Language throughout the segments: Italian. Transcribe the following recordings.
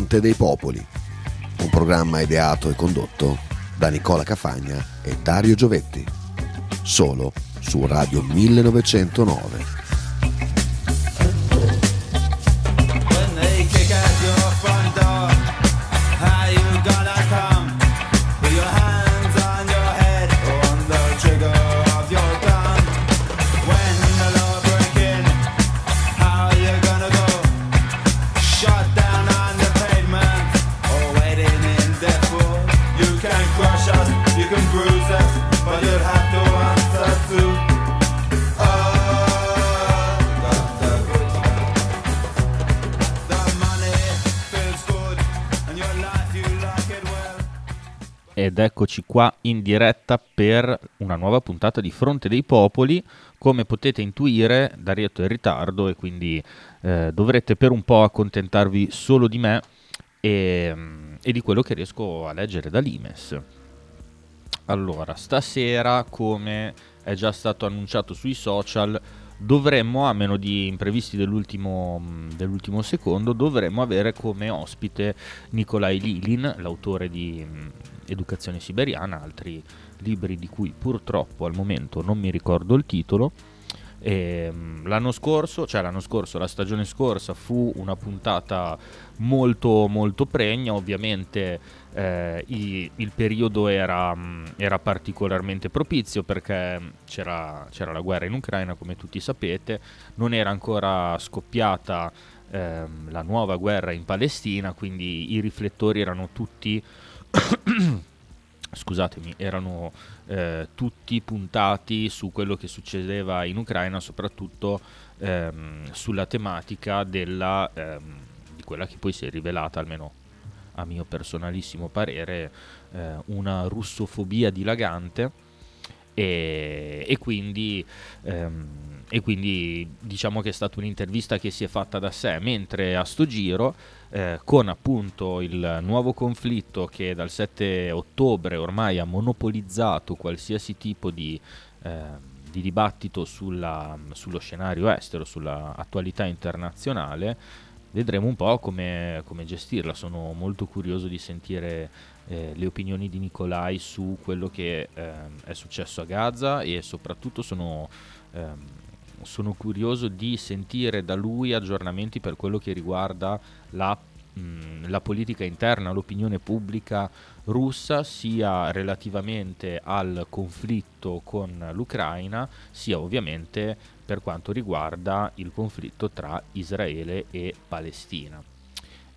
Fronte dei Popoli, un programma ideato e condotto da Nicola Cafagna e Dario Giovetti, solo su Radio 1909. Eccoci qua in diretta per una nuova puntata di Fronte dei Popoli. Come potete intuire, Darietto è in ritardo e quindi eh, dovrete per un po' accontentarvi solo di me e, e di quello che riesco a leggere dall'Imes. Allora, stasera, come è già stato annunciato sui social, dovremmo, a meno di imprevisti dell'ultimo, dell'ultimo secondo, dovremmo avere come ospite Nikolai Lilin, l'autore di Educazione Siberiana, altri libri di cui purtroppo al momento non mi ricordo il titolo. E, mh, l'anno scorso, cioè l'anno scorso, la stagione scorsa fu una puntata molto molto pregna, ovviamente eh, i- il periodo era, mh, era particolarmente propizio perché c'era, c'era la guerra in Ucraina, come tutti sapete, non era ancora scoppiata ehm, la nuova guerra in Palestina, quindi i riflettori erano tutti scusatemi, erano eh, tutti puntati su quello che succedeva in Ucraina, soprattutto ehm, sulla tematica della, ehm, di quella che poi si è rivelata, almeno a mio personalissimo parere, eh, una russofobia dilagante. E, e quindi, ehm, e quindi diciamo che è stata un'intervista che si è fatta da sé, mentre a sto giro eh, con appunto il nuovo conflitto che dal 7 ottobre ormai ha monopolizzato qualsiasi tipo di, eh, di dibattito sulla- sullo scenario estero, sulla attualità internazionale, vedremo un po' come, come gestirla. Sono molto curioso di sentire eh, le opinioni di Nicolai su quello che ehm, è successo a Gaza e soprattutto sono... ehm, sono curioso di sentire da lui aggiornamenti per quello che riguarda la, mh, la politica interna, l'opinione pubblica russa, sia relativamente al conflitto con l'Ucraina, sia ovviamente per quanto riguarda il conflitto tra Israele e Palestina.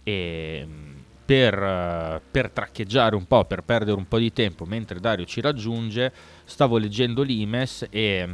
E mh, per, eh, per traccheggiare un po', per perdere un po' di tempo mentre Dario ci raggiunge, stavo leggendo l'Imes e,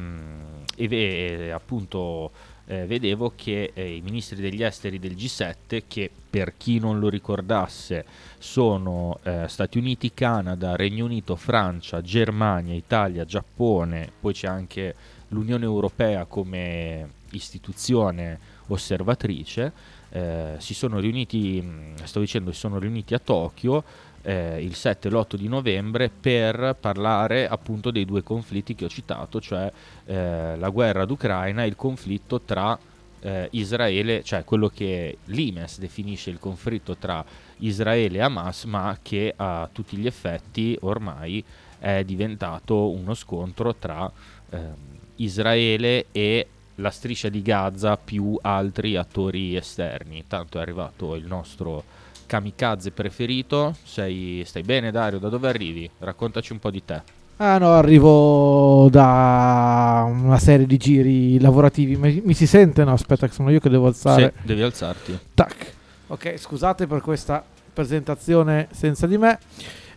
e ve- appunto eh, vedevo che eh, i ministri degli esteri del G7, che per chi non lo ricordasse sono eh, Stati Uniti, Canada, Regno Unito, Francia, Germania, Italia, Giappone, poi c'è anche l'Unione Europea come istituzione osservatrice, eh, si sono riuniti, mh, sto dicendo, si sono riuniti a Tokyo eh, il 7 e l'8 di novembre per parlare appunto dei due conflitti che ho citato, cioè eh, la guerra d'Ucraina e il conflitto tra eh, Israele, cioè quello che l'Imes definisce il conflitto tra Israele e Hamas, ma che a tutti gli effetti ormai è diventato uno scontro tra ehm, Israele e la striscia di Gaza più altri attori esterni. Tanto è arrivato il nostro kamikaze preferito. Sei, stai bene Dario? Da dove arrivi? Raccontaci un po' di te. Ah no, arrivo da una serie di giri lavorativi. Mi, mi si sente? No, aspetta, che sono io che devo alzare. Sì, devi alzarti. Tac. Ok, scusate per questa presentazione senza di me.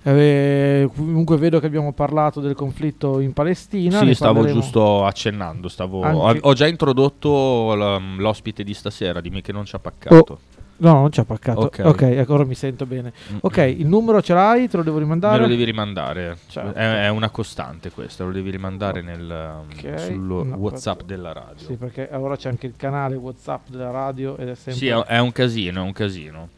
Eh, comunque vedo che abbiamo parlato del conflitto in Palestina. sì, stavo parleremo- giusto accennando. Stavo... Anche- Ho, già introdotto l'ospite di stasera. Dimmi che non ci ha paccato. No, non ci ha paccato. Ok. Ok, ecco, ora mi sento bene. Ok, il numero ce l'hai? Te lo devo rimandare? Me lo devi rimandare. Certo. È, è una costante questa, lo devi rimandare nel, Ok, sullo no, WhatsApp aspetta. della radio. Sì, perché ora c'è anche il canale WhatsApp della radio ed è sempre Sì, è un casino, è un casino.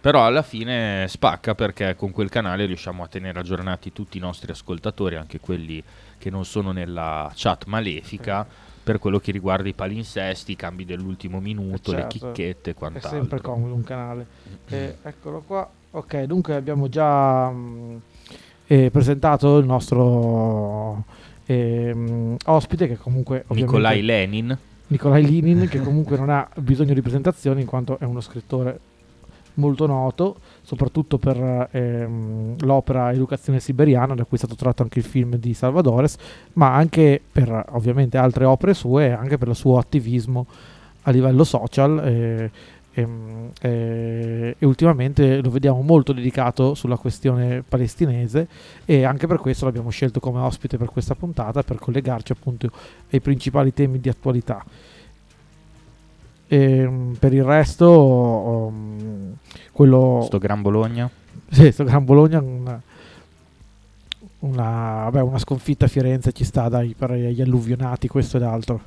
Però alla fine spacca perché con quel canale riusciamo a tenere aggiornati tutti i nostri ascoltatori, anche quelli che non sono nella chat malefica, per quello che riguarda i palinsesti, i cambi dell'ultimo minuto, le Certo, chicchette e È quant'altro. sempre comodo un canale. Eh, eccolo qua. Ok, dunque abbiamo già mh, eh, presentato il nostro ehm, ospite che comunque Nikolai Lenin, Nikolai Linin che comunque non ha bisogno di presentazioni in quanto è uno scrittore molto noto, soprattutto per ehm, l'opera Educazione siberiana, da cui è stato tratto anche il film di Salvadores, ma anche per ovviamente altre opere sue e anche per il suo attivismo a livello social. eh, ehm, eh, e ultimamente lo vediamo molto dedicato sulla questione palestinese e anche per questo l'abbiamo scelto come ospite per questa puntata per collegarci appunto ai principali temi di attualità. Ehm, per il resto, um, quello sto Gran Bologna. sì, sto Gran Bologna, una, una, vabbè, una sconfitta a Firenze ci sta dai, per gli alluvionati, questo ed altro.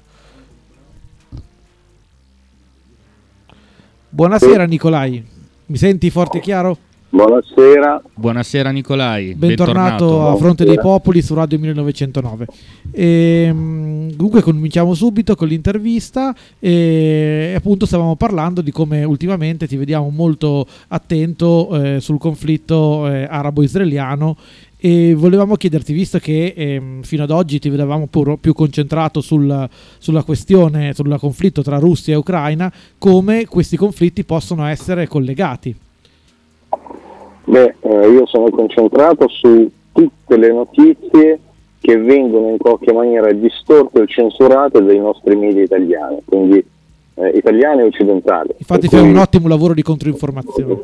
Buonasera Nicolai, mi senti forte e chiaro? Buonasera, Buonasera Nicolai, Bentornato a Fronte dei Popoli su Radio 1909. Ehm, dunque cominciamo subito con l'intervista e appunto stavamo parlando di come ultimamente ti vediamo molto attento eh, sul conflitto eh, arabo-israeliano e volevamo chiederti, visto che ehm, fino ad oggi ti vedevamo pur- più concentrato sul- sulla questione, sul conflitto tra Russia e Ucraina, come questi conflitti possono essere collegati. Beh, eh, io sono concentrato su tutte le notizie che vengono in qualche maniera distorte o censurate dai nostri media italiani, quindi eh, italiani e occidentali. Infatti fai un ottimo lavoro di controinformazione.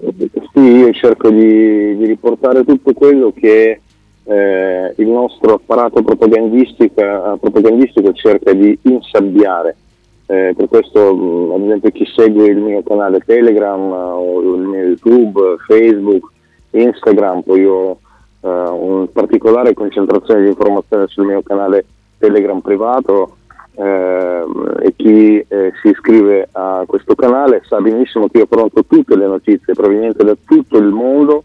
Sì, io cerco di, di riportare tutto quello che eh, il nostro apparato propagandistico, propagandistico cerca di insabbiare. Eh, per questo, mh, ad esempio, chi segue il mio canale Telegram eh, o il mio YouTube, Facebook, Instagram, poi ho eh, una particolare concentrazione di informazioni sul mio canale Telegram privato ehm, e chi eh, si iscrive a questo canale sa benissimo che io affronto tutte le notizie provenienti da tutto il mondo.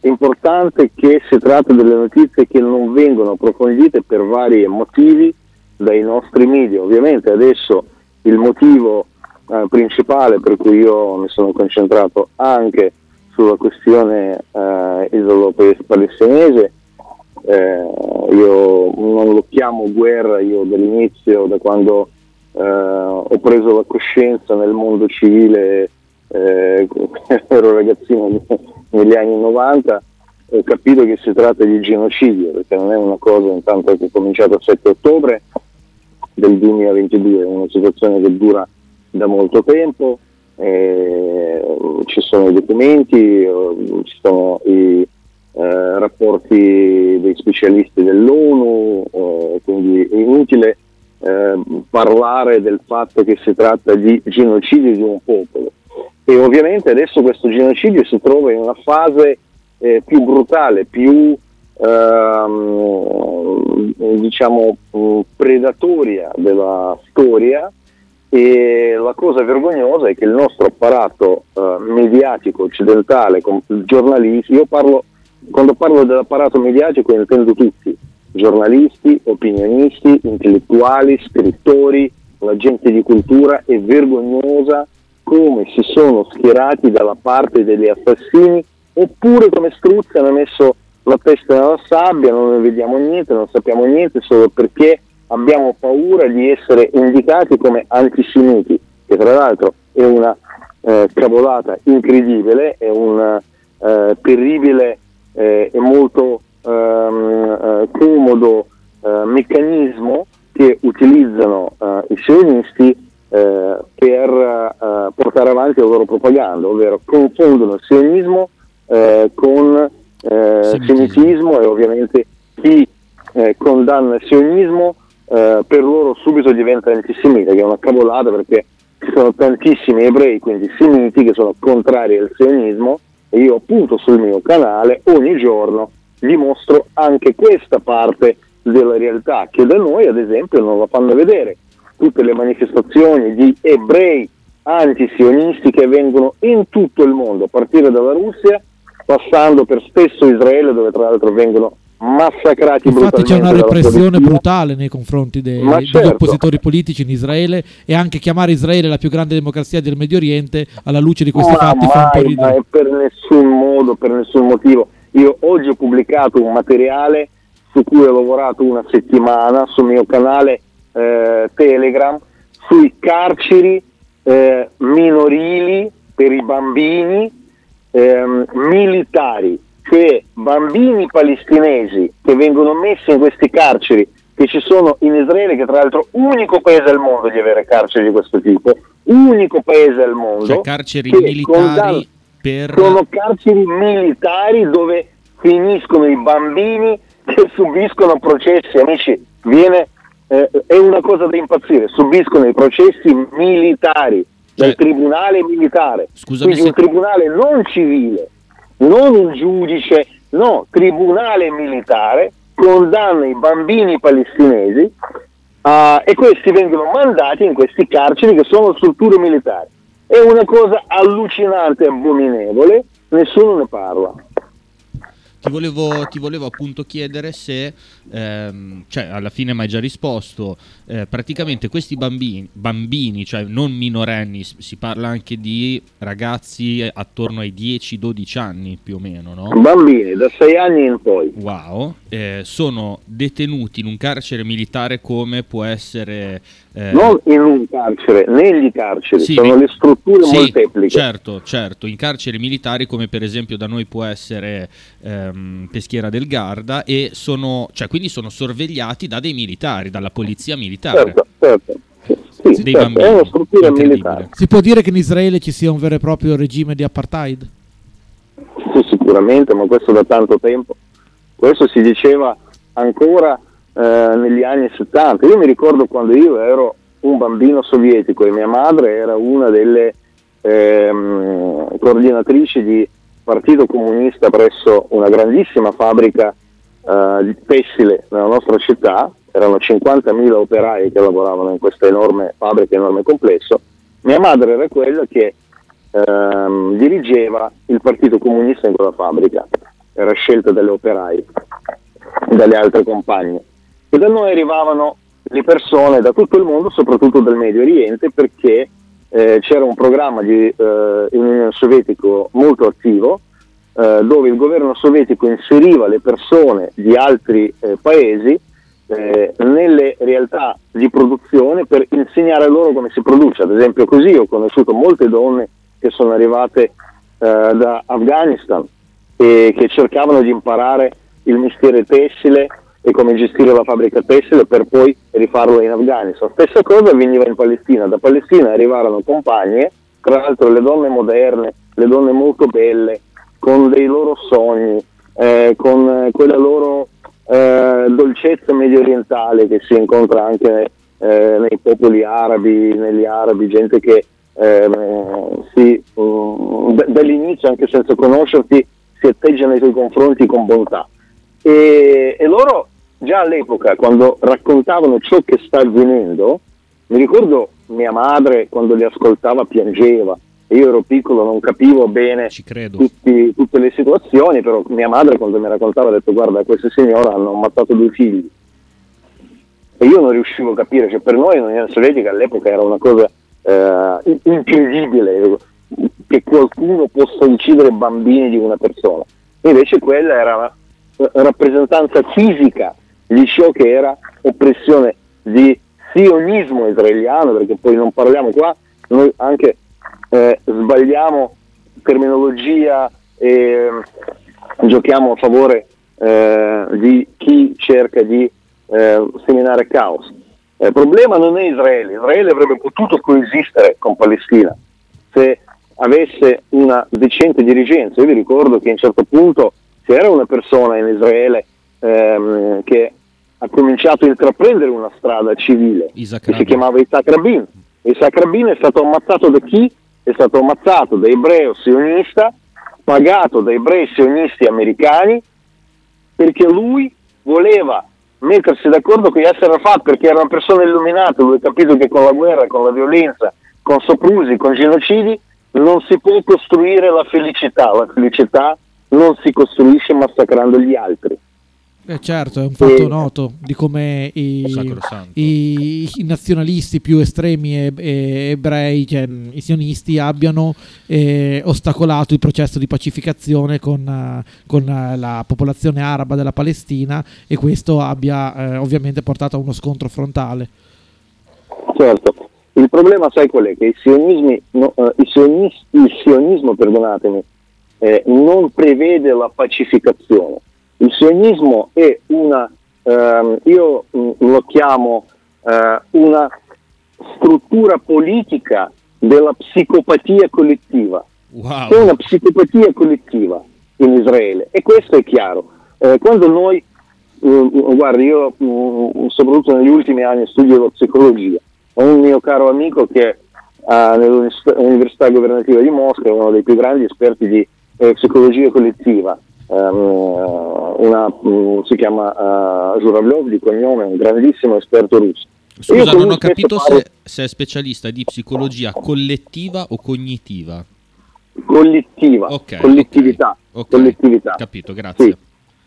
Importante che si tratti delle notizie che non vengono approfondite per vari motivi dai nostri media. Ovviamente adesso il motivo eh, principale per cui io mi sono concentrato anche sulla questione eh, israelo-palestinese eh, io non lo chiamo guerra, io dall'inizio, da quando eh, ho preso la coscienza nel mondo civile, eh, ero ragazzino negli anni 90, ho capito che si tratta di genocidio, perché non è una cosa intanto che è cominciata il 7 ottobre del 2022, è una situazione che dura da molto tempo, eh, ci sono i documenti, eh, ci sono i eh, rapporti dei specialisti dell'ONU, eh, quindi è inutile eh, parlare del fatto che si tratta di genocidio di un popolo. E ovviamente adesso questo genocidio si trova in una fase più brutale, più ehm, diciamo predatoria della storia e la cosa vergognosa è che il nostro apparato eh, mediatico occidentale, con giornalisti, io parlo, quando parlo dell'apparato mediatico intendo tutti, giornalisti, opinionisti, intellettuali, scrittori, la gente di cultura, è vergognosa come si sono schierati dalla parte degli assassini oppure come struzzi hanno messo la testa nella sabbia, non ne vediamo niente, non sappiamo niente solo perché abbiamo paura di essere indicati come antisemiti, che tra l'altro è una eh, cavolata incredibile, è un eh, terribile eh, e molto ehm, eh, comodo eh, meccanismo che utilizzano eh, i sionisti eh, per eh, portare avanti la loro propaganda, ovvero confondono il sionismo eh, con eh, Semitismo. e ovviamente chi eh, condanna il sionismo eh, per loro subito diventa antisemita, che è una cavolata perché ci sono tantissimi ebrei, quindi semiti, che sono contrari al sionismo e io appunto sul mio canale ogni giorno vi mostro anche questa parte della realtà che da noi ad esempio non la fanno vedere. Tutte le manifestazioni di ebrei antisionisti che avvengono in tutto il mondo, a partire dalla Russia, passando per stesso Israele, dove tra l'altro vengono massacrati Infatti c'è una repressione brutale nei confronti dei- degli certo. oppositori politici in Israele e anche chiamare Israele la più grande democrazia del Medio Oriente alla luce di questi Ma fatti fa un po' ridere. per nessun modo, per nessun motivo. Io oggi ho pubblicato un materiale su cui ho lavorato una settimana sul mio canale eh, Telegram sui carceri eh, minorili per i bambini ehm, militari, cioè bambini palestinesi che vengono messi in questi carceri che ci sono in Israele, che tra l'altro unico paese al mondo di avere carceri di questo tipo, unico paese al mondo. Cioè carceri che militari per... sono carceri militari dove finiscono i bambini che subiscono processi, amici, viene, eh, è una cosa da impazzire, subiscono i processi militari dal Cioè- tribunale militare, Scusami quindi se- un tribunale non civile, non un giudice, no, tribunale militare condanna i bambini palestinesi ah, e questi vengono mandati in questi carceri che sono strutture militari. È una cosa allucinante abominevole, nessuno ne parla. Ti volevo, ti volevo appunto chiedere se, ehm, cioè alla fine mi hai già risposto, eh, praticamente questi bambini, bambini, cioè non minorenni, si parla anche di ragazzi attorno ai 10-12 anni più o meno, no? Bambini da 6 anni in poi. Wow, eh, sono detenuti in un carcere militare come può essere... eh, Non in un carcere, negli carceri, Sì, sono mi- le strutture Sì, moltepliche. Certo, certo, in carceri militari come per esempio da noi può essere ehm, Peschiera del Garda e sono, cioè quindi sono sorvegliati da dei militari, dalla polizia militare. Certo, certo. Sì, sì, Dei certo, bambini. È una struttura militare. Si può dire che in Israele ci sia un vero e proprio regime di apartheid? Sì, sicuramente, ma questo da tanto tempo. Questo si diceva ancora eh, negli anni 70. Io mi ricordo quando io ero un bambino sovietico e mia madre era una delle ehm, coordinatrici di Partito Comunista presso una grandissima fabbrica eh, tessile nella nostra città. Erano 50.000 operai che lavoravano in questa enorme fabbrica, enorme complesso. Mia madre era quella che ehm, dirigeva il Partito Comunista in quella fabbrica, era scelta dalle operai, dalle altre compagne. E da noi arrivavano le persone da tutto il mondo, soprattutto dal Medio Oriente, perché eh, c'era un programma di eh, Unione Sovietico molto attivo, eh, dove il governo sovietico inseriva le persone di altri eh, paesi eh, nelle realtà di produzione per insegnare loro come si produce. Ad esempio così ho conosciuto molte donne che sono arrivate eh, da Afghanistan e che cercavano di imparare il mestiere tessile e come gestire la fabbrica tessile per poi rifarlo in Afghanistan. Stessa cosa avveniva in Palestina, da Palestina arrivarono compagne, tra l'altro le donne moderne, le donne molto belle, con dei loro sogni, eh, con eh, quella loro eh, dolcezza medio orientale che si incontra anche eh, nei popoli arabi, negli arabi, gente che ehm, si, d- dall'inizio, anche senza conoscerti, si atteggia nei tuoi confronti con bontà. E, e loro già all'epoca, quando raccontavano ciò che sta avvenendo, mi ricordo mia madre quando li ascoltava piangeva, e io ero piccolo, non capivo bene tutti- tutte le situazioni, però mia madre quando mi raccontava ha detto guarda queste signore hanno ammazzato due figli. E io non riuscivo a capire, cioè per noi l'Unione Sovietica all'epoca era una cosa eh, in- incredibile che qualcuno possa uccidere bambini di una persona, invece quella era una eh, rappresentanza fisica ciò che era oppressione di sionismo israeliano, perché poi non parliamo qua, noi anche eh, sbagliamo terminologia e eh, giochiamo a favore eh, di chi cerca di eh, seminare caos. Eh, Il problema non è Israele, Israele avrebbe potuto coesistere con Palestina se avesse una decente dirigenza. Io vi ricordo che a un certo punto c'era una persona in Israele ehm, che ha cominciato a intraprendere una strada civile Isaac che si Rabin. chiamava Isaac Rabin. Isaac Rabin è stato ammazzato da chi? È stato ammazzato da ebreo sionista, pagato da ebrei sionisti americani, perché lui voleva mettersi d'accordo con Yasser Arafat perché era una persona illuminata, lui ha capito che con la guerra, con la violenza, con soprusi, con genocidi non si può costruire la felicità, la felicità non si costruisce massacrando gli altri. Eh, certo, è un fatto E- noto di come i, i- i nazionalisti più estremi e, e- ebrei, cioè i sionisti, abbiano eh, ostacolato il processo di pacificazione con, eh, con, eh, la popolazione araba della Palestina e questo abbia eh, ovviamente portato a uno scontro frontale. Certo, il problema sai qual è? Che i sionismi, no, eh, i sionis- il sionismo, perdonatemi, eh, non prevede la pacificazione. Il sionismo è una, ehm, io mh, lo chiamo eh, una struttura politica della psicopatia collettiva. Wow. C'è una psicopatia collettiva in Israele e questo è chiaro. Eh, quando noi, eh, guarda, io mm, soprattutto negli ultimi anni studio la psicologia, ho un mio caro amico che ah, nell'Università Università Governativa di Mosca è uno dei più grandi esperti di eh, psicologia collettiva. Ehm, una, mm, si chiama uh, di cognome, un grandissimo esperto russo. Scusa, non ho capito se, se è specialista di psicologia collettiva o cognitiva. collettiva, Ok, collettività, ok, ok. collettività. Capito, grazie. Sì.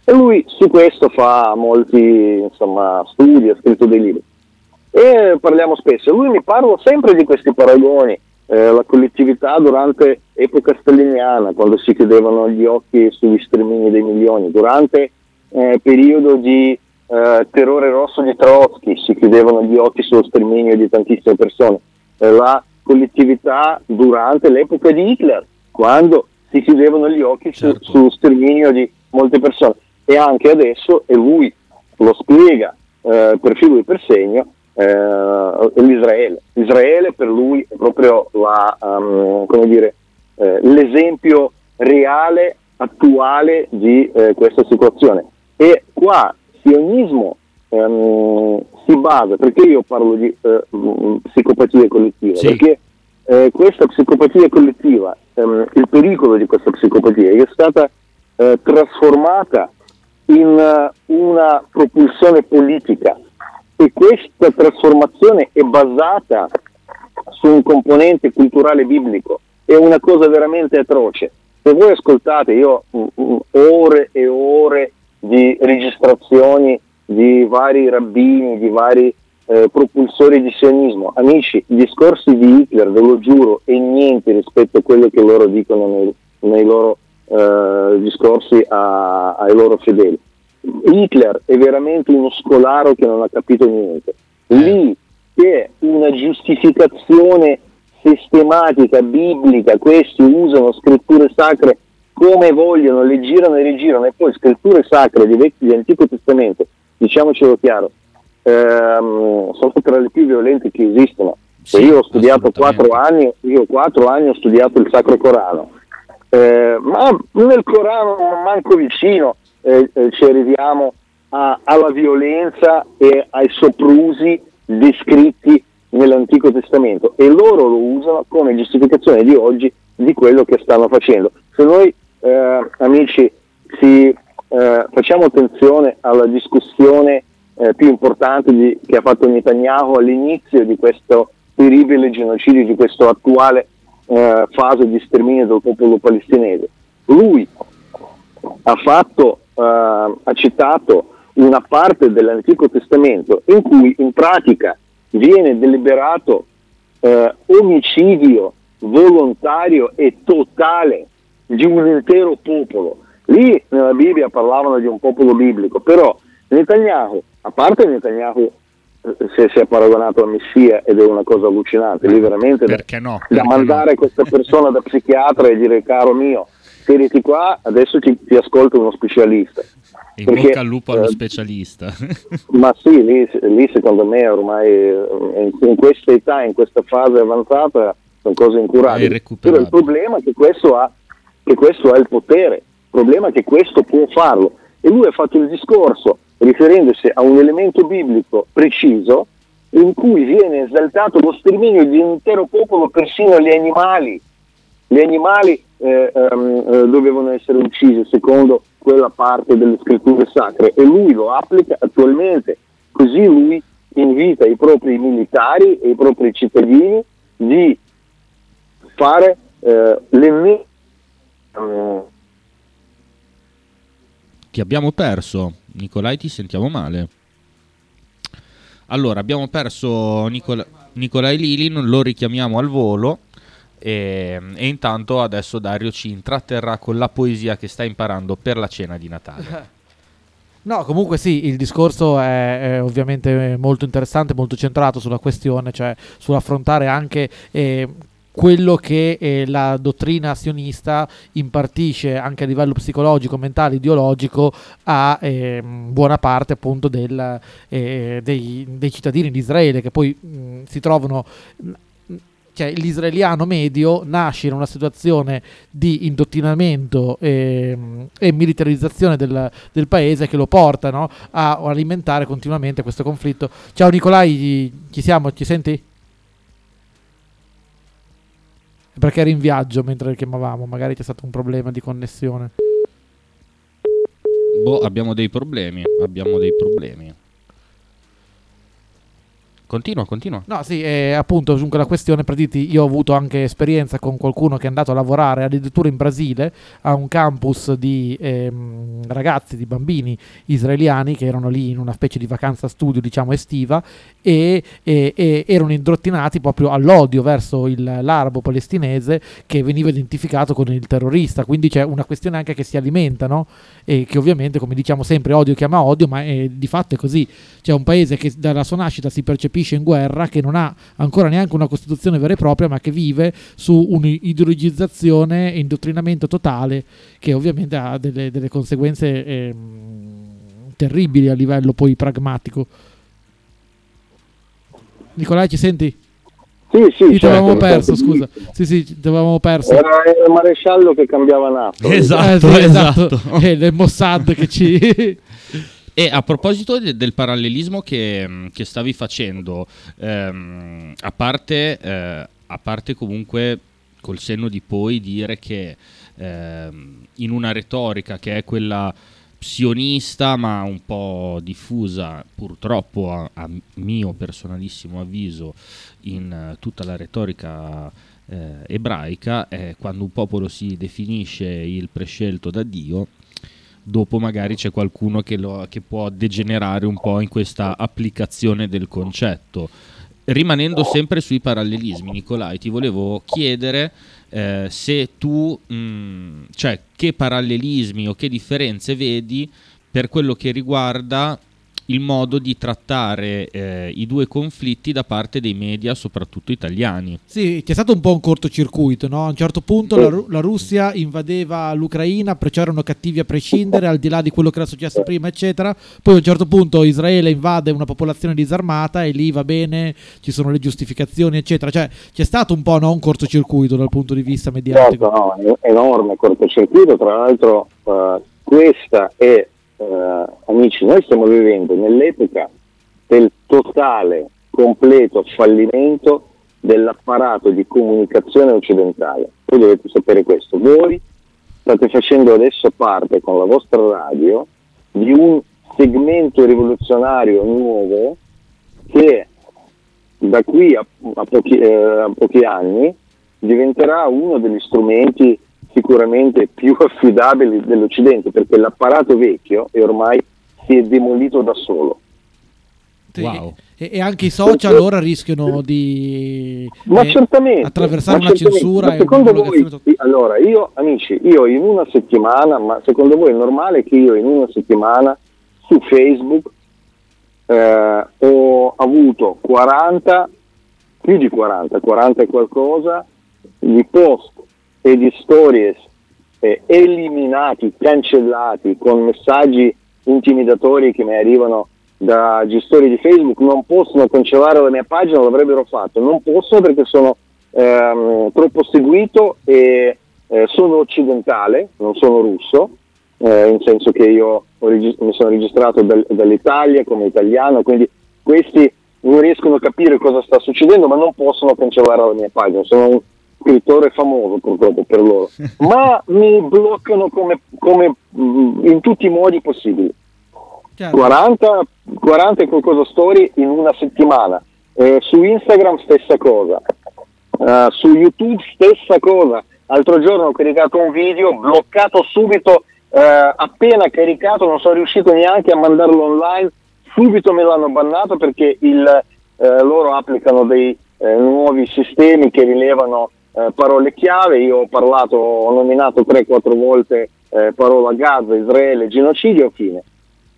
E lui su questo fa molti insomma, studi, ha scritto dei libri. E parliamo spesso. Lui mi parla sempre di questi paragoni, eh, la collettività durante epoca staliniana, quando si chiudevano gli occhi sugli stermini dei milioni, durante eh, periodo di eh, terrore rosso di Trotsky, si chiudevano gli occhi sullo sterminio di tantissime persone, la collettività durante l'epoca di Hitler, quando si chiudevano gli occhi su- Certo. sullo sterminio di molte persone e anche adesso, e lui lo spiega eh, per filo e per segno, eh, l'Israele. Israele per lui è proprio la, come dire, eh, l'esempio reale, attuale di eh, questa situazione. E qua sionismo ehm, si basa, perché io parlo di eh, psicopatia collettiva? Sì. Perché eh, questa psicopatia collettiva, ehm, il pericolo di questa psicopatia è stata eh, trasformata in una propulsione politica e questa trasformazione è basata su un componente culturale biblico, è una cosa veramente atroce. Se voi ascoltate, io mm, mm, ore e ore di registrazioni di vari rabbini, di vari eh, propulsori di sionismo, amici, i discorsi di Hitler, ve lo giuro, è niente rispetto a quello che loro dicono nei, nei loro eh, discorsi a- ai loro fedeli. Hitler è veramente uno scolaro che non ha capito niente. Lì c'è una giustificazione sistematica, biblica, questi usano scritture sacre come vogliono, le girano e rigirano e poi scritture sacre di, vecchio, di Antico Testamento, diciamocelo chiaro, ehm, sono tra le più violente che esistono. Sì, io ho studiato quattro anni, io quattro anni ho studiato il Sacro Corano, eh, ma nel Corano non manco vicino eh, eh, ci arriviamo a- alla violenza e ai soprusi descritti nell'Antico Testamento e loro lo usano come giustificazione di oggi di quello che stanno facendo. Se noi eh, amici si, eh, facciamo attenzione alla discussione eh, più importante di- che ha fatto Netanyahu all'inizio di questo terribile genocidio, di questa attuale eh, fase di sterminio del popolo palestinese. Lui ha fatto, ha citato una parte dell'Antico Testamento in cui in pratica viene deliberato eh, omicidio volontario e totale di un intero popolo. Lì nella Bibbia parlavano di un popolo biblico, però Netanyahu, a parte Netanyahu eh, se si è paragonato al Messia ed è una cosa allucinante, lì veramente da- no? da mandare questa persona da psichiatra e dire caro mio, sediti qua, adesso ti, ti ascolta uno specialista. In Perché, bocca al lupo allo eh, specialista. Ma sì, lì, lì secondo me ormai eh, in, in questa età, in questa fase avanzata, sono cose incurabili. Però il problema è che questo, ha, che questo ha il potere, il problema è che questo può farlo. E lui ha fatto il discorso riferendosi a un elemento biblico preciso in cui viene esaltato lo sterminio di un intero popolo, persino gli animali. Gli animali eh, ehm, eh, dovevano essere uccisi secondo quella parte delle scritture sacre e lui lo applica attualmente. Così lui invita i propri militari e i propri cittadini di fare eh, l'ennesimo ti abbiamo perso. Nicolai, ti sentiamo male. Allora, abbiamo perso Nicola- Nicolai Lilin, lo richiamiamo al volo. E, e intanto adesso Dario ci intratterrà con la poesia che sta imparando per la cena di Natale. No, comunque sì, il discorso è, è ovviamente molto interessante, molto centrato sulla questione, cioè sull'affrontare anche eh, quello che eh, la dottrina sionista impartisce anche a livello psicologico, mentale, ideologico a eh, buona parte appunto del, eh, dei, dei, cittadini di Israele che poi mh, si trovano cioè l'israeliano medio nasce in una situazione di indottrinamento e, e militarizzazione del, del, paese che lo porta no, a alimentare continuamente questo conflitto. Ciao Nicolai, ci siamo? Ci senti? Perché eri in viaggio mentre chiamavamo, magari c'è stato un problema di connessione. Boh, abbiamo dei problemi, abbiamo dei problemi. Continua, continua. No, sì, eh, appunto, dunque la questione, per dirti, io ho avuto anche esperienza con qualcuno che è andato a lavorare addirittura in Brasile a un campus di ehm, ragazzi, di bambini israeliani che erano lì in una specie di vacanza studio, diciamo, estiva e, e, e erano indottrinati proprio all'odio verso il, l'arabo palestinese che veniva identificato con il terrorista. Quindi c'è una questione anche che si alimenta, no? E che ovviamente, come diciamo sempre, odio chiama odio, ma è, di fatto è così. C'è un paese che dalla sua nascita si percepisce colpisce in guerra, che non ha ancora neanche una Costituzione vera e propria, ma che vive su un'ideologizzazione e indottrinamento totale, che ovviamente ha delle, delle conseguenze eh, terribili a livello poi pragmatico. Nicolai, ci senti? Sì, sì, sì, ti avevamo certo, perso, certo. scusa. Sì, sì, ti avevamo perso. Era il maresciallo che cambiava nato. Esatto, eh, sì, esatto. esatto. È il Mossad che ci... E a proposito de- del parallelismo che, che stavi facendo, ehm, a, parte, eh, a parte comunque col senno di poi dire che ehm, in una retorica che è quella psionista ma un po' diffusa purtroppo a, a mio personalissimo avviso in uh, tutta la retorica eh, ebraica è quando un popolo si definisce il prescelto da Dio dopo magari c'è qualcuno che, lo, che può degenerare un po' in questa applicazione del concetto. Rimanendo sempre sui parallelismi, Nicolai, ti volevo chiedere eh, se tu, mh, mm, cioè che parallelismi o che differenze vedi per quello che riguarda il modo di trattare eh, i due conflitti da parte dei media, soprattutto italiani. Sì, c'è stato un po' un cortocircuito, no? A un certo punto la, la, Russia invadeva l'Ucraina, perciò erano cattivi a prescindere, al di là di quello che era successo prima, eccetera. Poi a un certo punto Israele invade una popolazione disarmata e lì va bene, ci sono le giustificazioni, eccetera. Cioè c'è stato un po' no, un cortocircuito dal punto di vista mediatico. Certo, no, enorme cortocircuito, tra l'altro uh, questa è eh, amici, noi stiamo vivendo nell'epoca del totale, completo fallimento dell'apparato di comunicazione occidentale. Voi dovete sapere questo, voi state facendo adesso parte con la vostra radio di un segmento rivoluzionario nuovo che da qui a, a, pochi, eh, a pochi anni diventerà uno degli strumenti sicuramente più affidabili dell'Occidente perché l'apparato vecchio è ormai si è demolito da solo. Wow. e, e, anche i social perché... ora rischiano di ma eh, certamente, attraversare ma una censura. Ma secondo voi, allora io amici, io in una settimana, ma secondo voi è normale che io in una settimana su Facebook eh, ho avuto 40, più di 40, 40 e qualcosa di post e di stories eh, eliminati, cancellati con messaggi intimidatori che mi arrivano da gestori di Facebook non possono cancellare la mia pagina, l'avrebbero fatto, non possono perché sono ehm, troppo seguito e eh, sono occidentale, non sono russo, eh, in senso che io regist- mi sono registrato dal- dall'Italia come italiano, quindi questi non riescono a capire cosa sta succedendo, ma non possono cancellare la mia pagina, sono scrittore famoso purtroppo per loro, ma mi bloccano come, come mm, in tutti i modi possibili. 40, 40 e qualcosa storie in una settimana. Eh, su Instagram stessa cosa, uh, su YouTube stessa cosa. L'altro giorno ho caricato un video, bloccato subito eh, appena caricato, non sono riuscito neanche a mandarlo online, subito me l'hanno bannato perché il, eh, loro applicano dei eh, nuovi sistemi che rilevano eh, parole chiave, io ho parlato, ho nominato 3-4 volte eh, parola Gaza, Israele, genocidio, fine.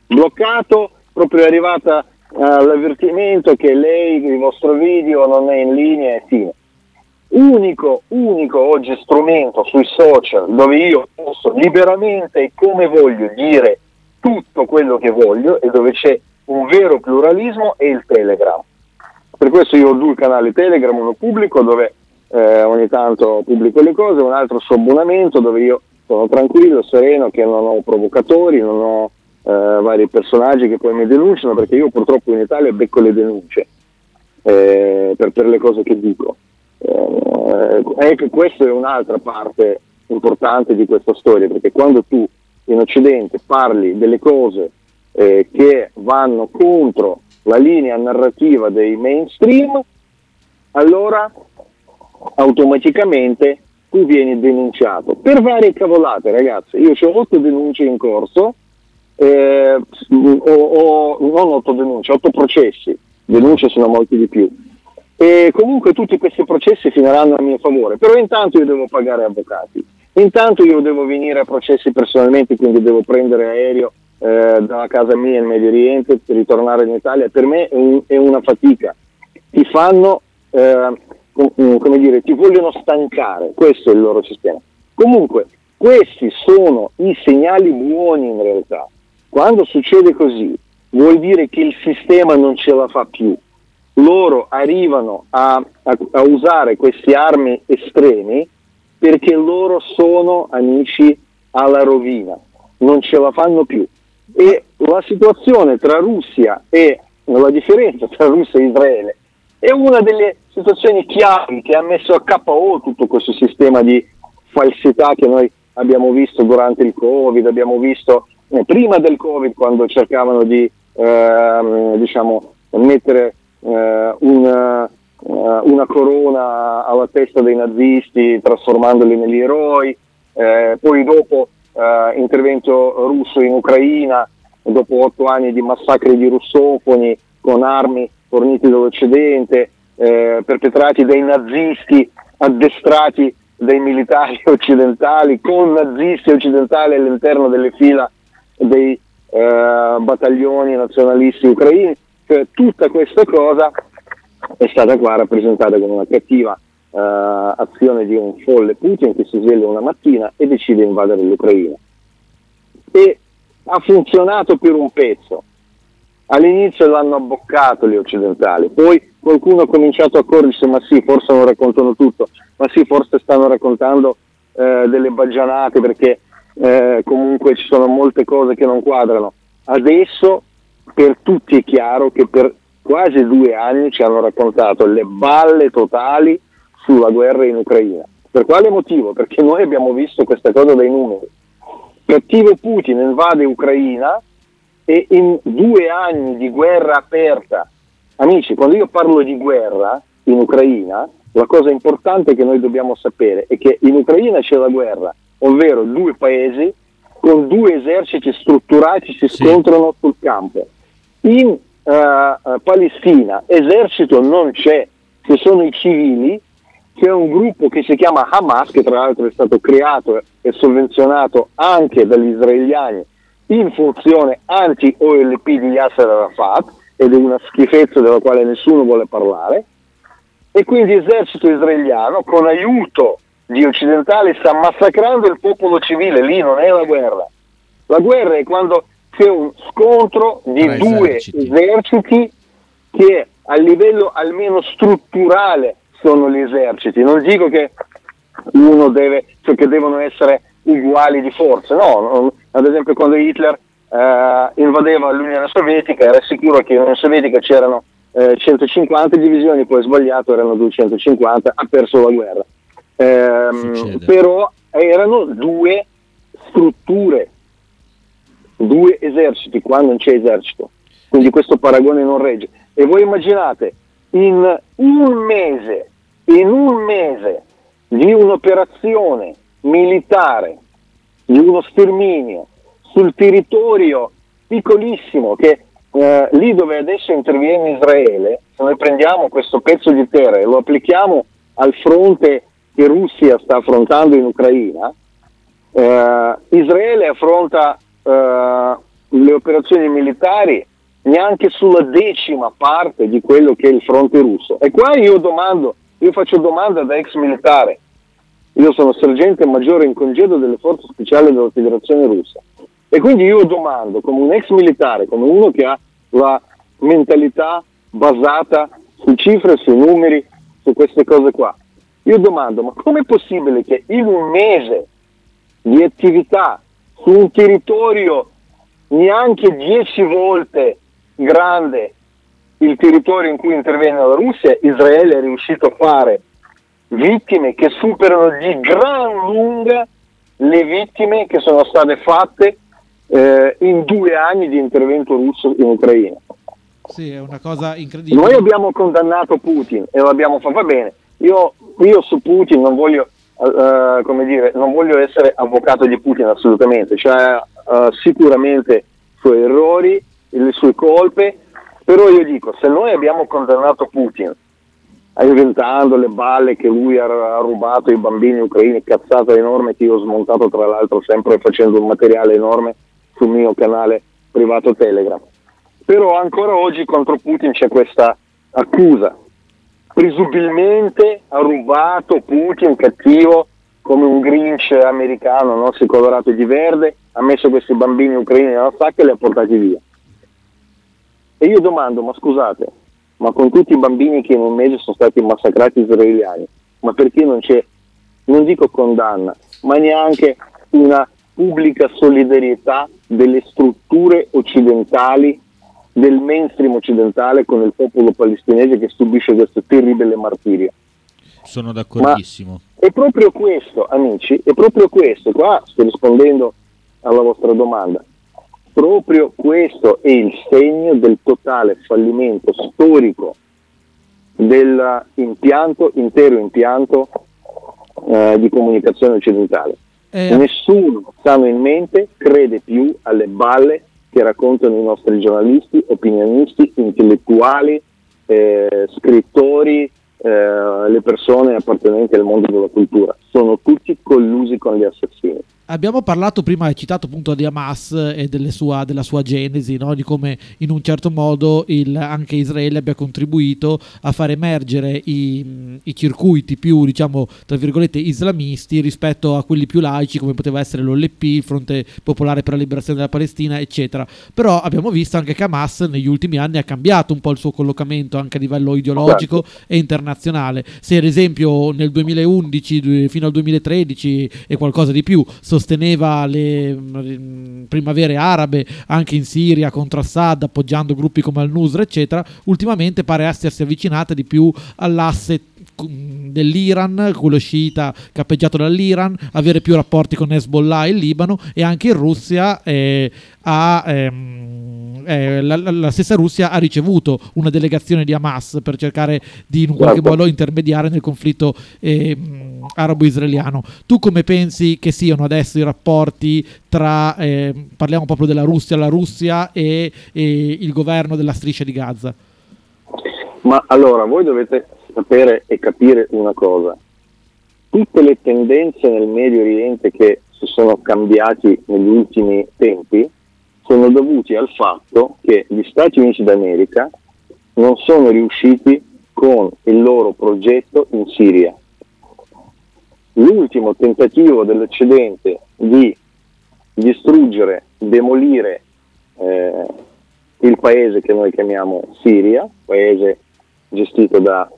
Bloccato, proprio è arrivata eh, l'avvertimento che lei, il vostro video non è in linea e fine. Unico, unico oggi strumento sui social dove io posso liberamente e come voglio dire tutto quello che voglio e dove c'è un vero pluralismo è il Telegram. Per questo io ho due canali Telegram, uno pubblico dove eh, ogni tanto pubblico le cose, un altro su abbonamento dove io sono tranquillo, sereno, che non ho provocatori, non ho eh, vari personaggi che poi mi denunciano, perché io purtroppo in Italia becco le denunce eh, per, per, le cose che dico. Eh, ecco, questa è un'altra parte importante di questa storia, perché quando tu in Occidente parli delle cose eh, che vanno contro la linea narrativa dei mainstream, allora automaticamente tu vieni denunciato per varie cavolate, ragazzi. Io ho otto denunce in corso, eh, ho, ho, non otto denunce, otto processi, denunce sono molti di più. E comunque tutti questi processi finiranno a mio favore, però intanto io devo pagare avvocati, intanto io devo venire a processi personalmente, quindi devo prendere aereo eh, dalla casa mia in Medio Oriente per ritornare in Italia. Per me è, un, è una fatica. Ti fanno eh, come dire, ti vogliono stancare, questo è il loro sistema. Comunque, questi sono i segnali buoni in realtà. Quando succede così, vuol dire che il sistema non ce la fa più. Loro arrivano a, a, a usare queste armi estremi perché loro sono amici alla rovina, non ce la fanno più. E la situazione tra Russia e la differenza tra Russia e Israele è una delle situazioni chiavi che ha messo a KO tutto questo sistema di falsità che noi abbiamo visto durante il Covid, abbiamo visto eh, prima del Covid quando cercavano di eh, diciamo, mettere eh, una, uh, una, corona alla testa dei nazisti trasformandoli negli eroi, eh, poi dopo uh, intervento russo in Ucraina, dopo otto anni di massacri di russofoni con armi forniti dall'Occidente, eh, perpetrati dai nazisti addestrati dai militari occidentali, con nazisti occidentali all'interno delle fila dei eh, battaglioni nazionalisti ucraini. Cioè, tutta questa cosa è stata qua rappresentata come una cattiva eh, azione di un folle Putin che si sveglia una mattina e decide di invadere l'Ucraina. E ha funzionato per un pezzo. All'inizio l'hanno abboccato gli occidentali, poi qualcuno ha cominciato a corrersi, ma sì, forse non raccontano tutto, ma sì, forse stanno raccontando eh, delle baggianate perché eh, comunque ci sono molte cose che non quadrano. Adesso per tutti è chiaro che per quasi due anni ci hanno raccontato le balle totali sulla guerra in Ucraina. Per quale motivo? Perché noi abbiamo visto questa cosa dai numeri. Cattivo Putin invade Ucraina e in due anni di guerra aperta Amici, quando io parlo di guerra in Ucraina, la cosa importante che noi dobbiamo sapere è che in Ucraina c'è la guerra, ovvero due paesi con due eserciti strutturati si scontrano sul campo. In uh, Palestina esercito non c'è, ci sono i civili, c'è un gruppo che si chiama Hamas, che tra l'altro è stato creato e sovvenzionato anche dagli israeliani in funzione anti-OLP di Yasser Arafat, ed è una schifezza della quale nessuno vuole parlare, e quindi l'esercito israeliano con aiuto di occidentali sta massacrando il popolo civile, lì non è la guerra. La guerra è quando c'è un scontro di Tra due eserciti. eserciti che a livello almeno strutturale sono gli eserciti. Non dico che uno deve, cioè che devono essere uguali di forza, no, ad esempio quando Hitler eh, invadeva l'Unione Sovietica, era sicuro che nell'Unione Sovietica c'erano eh, 150 divisioni, poi sbagliato erano 250, ha perso la guerra. Eh, però erano due strutture, due eserciti, qua non c'è esercito, quindi questo paragone non regge. E voi immaginate, in un mese, in un mese di un'operazione militare di uno sterminio sul territorio piccolissimo che eh, lì dove adesso interviene Israele, se noi prendiamo questo pezzo di terra e lo applichiamo al fronte che Russia sta affrontando in Ucraina, eh, Israele affronta eh, le operazioni militari neanche sulla decima parte di quello che è il fronte russo. E qua io domando, io faccio domanda da ex militare, io sono sergente maggiore in congedo delle forze speciali della Federazione Russa. E quindi io domando, come un ex militare, come uno che ha la mentalità basata su cifre, su numeri, su queste cose qua, io domando, ma com'è possibile che in un mese di attività su un territorio neanche dieci volte grande il territorio in cui interviene la Russia, Israele è riuscito a fare vittime che superano di gran lunga le vittime che sono state fatte eh, in due anni di intervento russo in Ucraina. Sì, è una cosa incredibile. Noi abbiamo condannato Putin e l'abbiamo fatto, va bene, io, io su Putin non voglio, uh, come dire, non voglio essere avvocato di Putin assolutamente, cioè uh, sicuramente i suoi errori, le sue colpe, però io dico, se noi abbiamo condannato Putin inventando le balle che lui ha, rubato ai bambini ucraini, cazzata enorme che io ho smontato tra l'altro sempre facendo un materiale enorme sul mio canale privato Telegram. Però ancora oggi contro Putin c'è questa accusa. Presumibilmente ha rubato Putin cattivo come un Grinch americano, no? si è colorato di verde, ha messo questi bambini ucraini nella sacca e li ha portati via. E io domando, ma scusate, ma con tutti i bambini che in un mese sono stati massacrati israeliani, ma perché non c'è, non dico condanna, ma neanche una pubblica solidarietà delle strutture occidentali, del mainstream occidentale con il popolo palestinese che subisce questo terribile martirio. Sono d'accordissimo. Ma è proprio questo, amici, è proprio questo, qua sto rispondendo alla vostra domanda, proprio questo è il segno del totale fallimento storico dell'impianto, intero impianto eh, di comunicazione occidentale. Eh, Nessuno sano in mente crede più alle balle che raccontano i nostri giornalisti, opinionisti, intellettuali, eh, scrittori, eh, le persone appartenenti al mondo della cultura. Sono tutti collusi con gli assassini. Abbiamo parlato prima, hai citato appunto di Hamas e sua, della sua genesi, no? di come in un certo modo il, anche Israele abbia contribuito a far emergere i, i, circuiti più, diciamo, tra virgolette, islamisti rispetto a quelli più laici, come poteva essere l'OLP, il Fronte Popolare per la Liberazione della Palestina, eccetera. Però abbiamo visto anche che Hamas negli ultimi anni ha cambiato un po' il suo collocamento anche a livello ideologico e internazionale. Se ad esempio nel 2011 fino al 2013 e qualcosa di più sosteneva le mm, primavere arabe anche in Siria contro Assad appoggiando gruppi come Al-Nusra eccetera ultimamente pare essersi avvicinata di più all'asse mm, dell'Iran, quello sciita cappeggiato dall'Iran, avere più rapporti con Hezbollah il Libano e anche in Russia eh, ha, ehm, eh, la, la, stessa Russia ha ricevuto una delegazione di Hamas per cercare di in qualche modo intermediare nel conflitto eh, arabo-israeliano. Tu come pensi che siano adesso i rapporti tra, eh, parliamo proprio della Russia, la Russia e, e il governo della striscia di Gaza? Ma allora, voi dovete sapere e capire una cosa. Tutte le tendenze nel Medio Oriente che si sono cambiati negli ultimi tempi sono dovuti al fatto che gli Stati Uniti d'America non sono riusciti con il loro progetto in Siria. L'ultimo tentativo dell'Occidente di distruggere, demolire eh, il paese che noi chiamiamo Siria, paese gestito da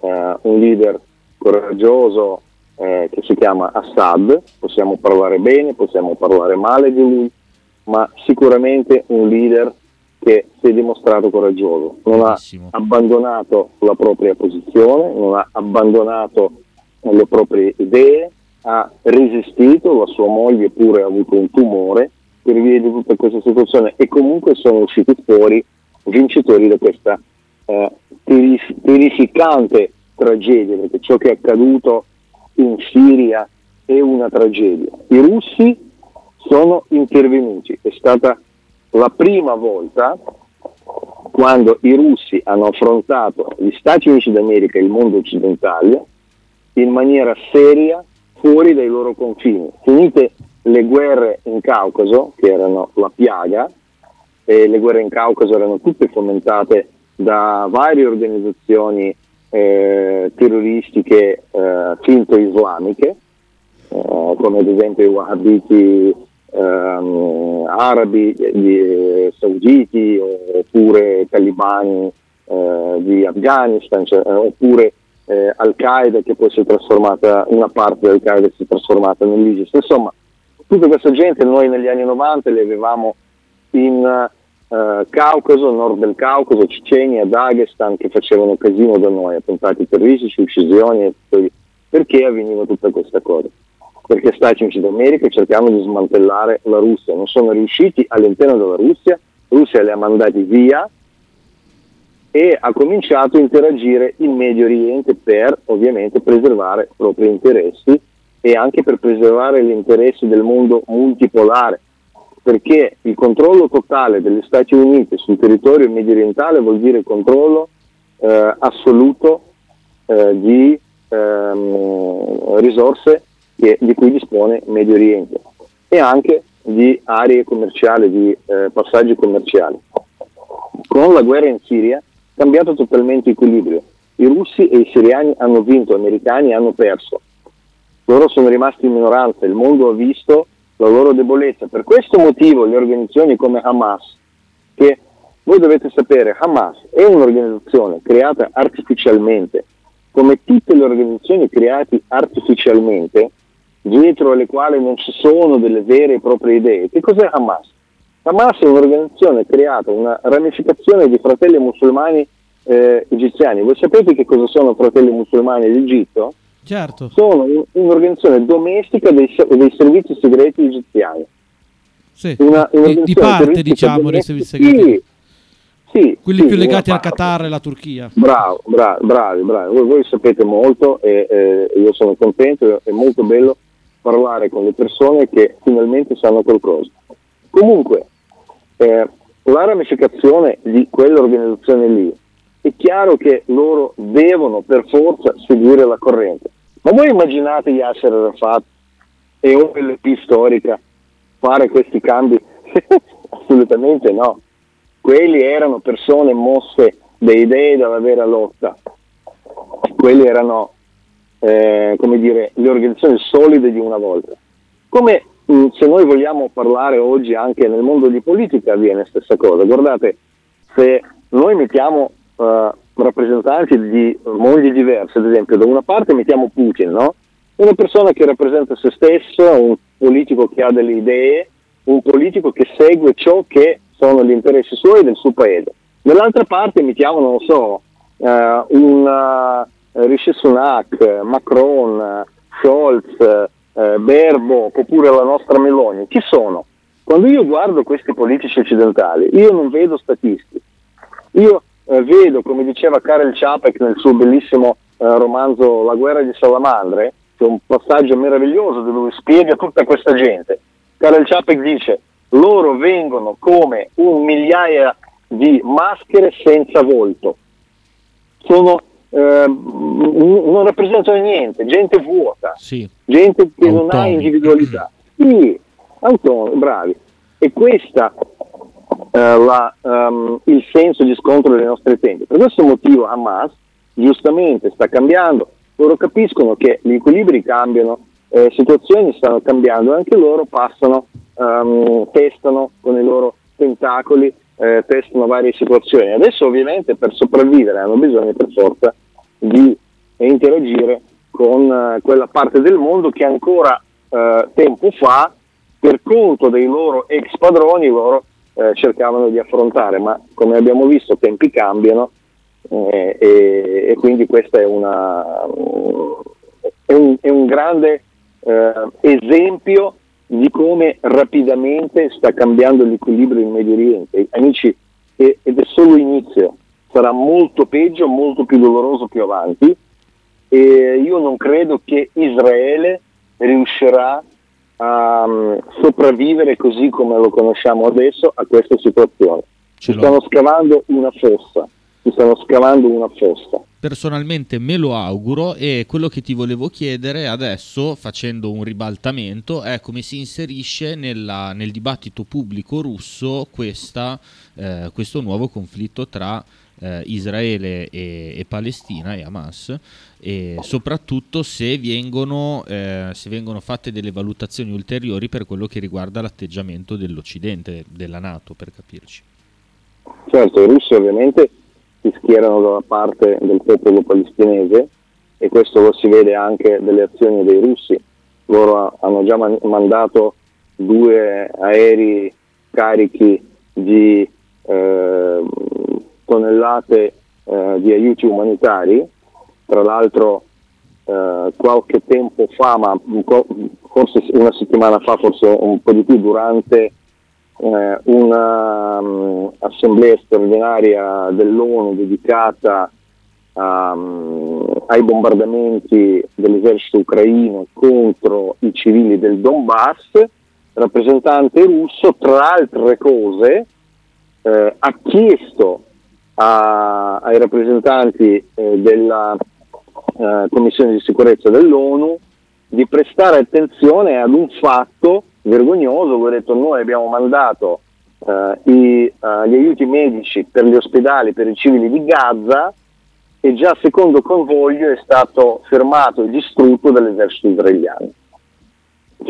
eh, un leader coraggioso eh, che si chiama Assad, possiamo parlare bene, possiamo parlare male di lui, ma sicuramente un leader che si è dimostrato coraggioso, non ha abbandonato la propria posizione, non ha abbandonato le proprie idee, ha resistito, la sua moglie pure ha avuto un tumore per via di tutta questa situazione e comunque sono usciti fuori vincitori da questa eh, terrificante tragedia, perché ciò che è accaduto in Siria è una tragedia. I russi sono intervenuti. È stata la prima volta quando i russi hanno affrontato gli Stati Uniti d'America e il mondo occidentale in maniera seria fuori dai loro confini. Finite le guerre in Caucaso, che erano la piaga, e le guerre in Caucaso erano tutte fomentate da varie organizzazioni eh, terroristiche eh, finto islamiche, eh, come ad esempio i Wahhabiti ehm, arabi, di, sauditi, oppure talibani eh, di Afghanistan, cioè, eh, oppure eh, Al-Qaeda che poi si è trasformata, una parte di Al-Qaeda si è trasformata nell'ISIS. Insomma, tutta questa gente noi negli anni 90 li avevamo in Uh, Caucaso, nord del Caucaso, Cecenia, Dagestan che facevano casino da noi, attentati terroristici, uccisioni, perché avveniva tutta questa cosa? Perché Stati Uniti d'America cercavano di smantellare la Russia, non sono riusciti all'interno della Russia, Russia li ha mandati via e ha cominciato a interagire in Medio Oriente per ovviamente preservare i propri interessi e anche per preservare gli interessi del mondo multipolare perché il controllo totale degli Stati Uniti sul territorio medio orientale vuol dire controllo eh, assoluto eh, di ehm, risorse di cui dispone Medio Oriente e anche di aree commerciali, di eh, passaggi commerciali. Con la guerra in Siria è cambiato totalmente l'equilibrio. I russi e i siriani hanno vinto, gli americani hanno perso. Loro sono rimasti in minoranza, il mondo ha visto la loro debolezza. Per questo motivo le organizzazioni come Hamas, che voi dovete sapere, Hamas è un'organizzazione creata artificialmente, come tutte le organizzazioni create artificialmente, dietro alle quali non ci sono delle vere e proprie idee. Che cos'è Hamas? Hamas è un'organizzazione creata, una ramificazione di fratelli musulmani eh, egiziani. Voi sapete che cosa sono fratelli musulmani d'Egitto? Certo. Sono un'organizzazione domestica dei, dei servizi segreti egiziani. Sì. Una, di, di parte, diciamo, dei servizi segreti. Sì, sì, Quelli sì, più legati al. Qatar e la Turchia. Bravo, bravo, bravi, bravi. Voi, voi sapete molto e eh, io sono contento, è molto bello parlare con le persone che finalmente sanno qualcosa. Comunque, eh, la ramificazione di quell'organizzazione lì è chiaro che loro devono per forza seguire la corrente. Ma voi immaginate Yasser Arafat e OLP storica fare questi cambi? Assolutamente no. Quelli erano persone mosse da idee dalla vera lotta. Quelli erano, eh, come dire, le organizzazioni solide di una volta. Come mh, se noi vogliamo parlare oggi anche nel mondo di politica avviene la stessa cosa. Guardate, se noi mettiamo uh, rappresentanti di mondi diversi, ad esempio da una parte mettiamo Putin, no? una persona che rappresenta se stesso, un politico che ha delle idee, un politico che segue ciò che sono gli interessi suoi del suo paese. Dall'altra parte mettiamo, non so, uh, un Rishi Sunak, Macron, Scholz, uh, Berbo, oppure la nostra Meloni. Chi sono? Quando io guardo questi politici occidentali, io non vedo statistiche. Io eh, vedo, come diceva Karel Čapek nel suo bellissimo eh, romanzo La guerra di Salamandre, che è un passaggio meraviglioso dove spiega tutta questa gente. Karel Čapek dice, loro vengono come un migliaia di maschere senza volto. Sono, eh, non rappresentano niente, gente vuota, Sì. gente che non ha individualità. Sì, autonomi, bravi. E questa eh, la, ehm, il senso di scontro dei nostri tempi. Per questo motivo Hamas giustamente sta cambiando, loro capiscono che gli equilibri cambiano, eh, situazioni stanno cambiando, anche loro passano, ehm, testano con i loro tentacoli, eh, testano varie situazioni. Adesso ovviamente per sopravvivere hanno bisogno per forza di interagire con eh, quella parte del mondo che ancora eh, tempo fa, per conto dei loro ex padroni, loro eh, cercavano di affrontare, ma come abbiamo visto tempi cambiano eh, e, e quindi questo è, una, è, un, è un grande eh, esempio di come rapidamente sta cambiando l'equilibrio in Medio Oriente. Amici, ed è solo inizio, sarà molto peggio, molto più doloroso più avanti e io non credo che Israele riuscirà a mm, sopravvivere così come lo conosciamo adesso a questa situazione. Ci stanno scavando una fossa, ci stanno scavando una fossa. Personalmente me lo auguro e quello che ti volevo chiedere adesso, facendo un ribaltamento, è come si inserisce nella- nel dibattito pubblico russo questa, eh, questo nuovo conflitto tra eh, Israele e, e Palestina e Hamas e soprattutto se vengono, eh, se vengono fatte delle valutazioni ulteriori per quello che riguarda l'atteggiamento dell'Occidente, della Nato per capirci. Certo, i russi ovviamente si schierano dalla parte del popolo palestinese e questo lo si vede anche dalle azioni dei russi. Loro ha- hanno già man- mandato due aerei carichi di eh, tonnellate eh, di aiuti umanitari, tra l'altro eh, qualche tempo fa, ma forse una settimana fa, forse un po' di più, durante eh, un'assemblea straordinaria dell'ONU dedicata mm, ai bombardamenti dell'esercito ucraino contro i civili del Donbass, rappresentante russo, tra altre cose, eh, ha chiesto a- ai rappresentanti eh, della eh, Commissione di sicurezza dell'ONU di prestare attenzione ad un fatto vergognoso, ho detto noi abbiamo mandato eh, i- eh, gli aiuti medici per gli ospedali per i civili di Gaza e già secondo convoglio è stato fermato e distrutto dall'esercito israeliano.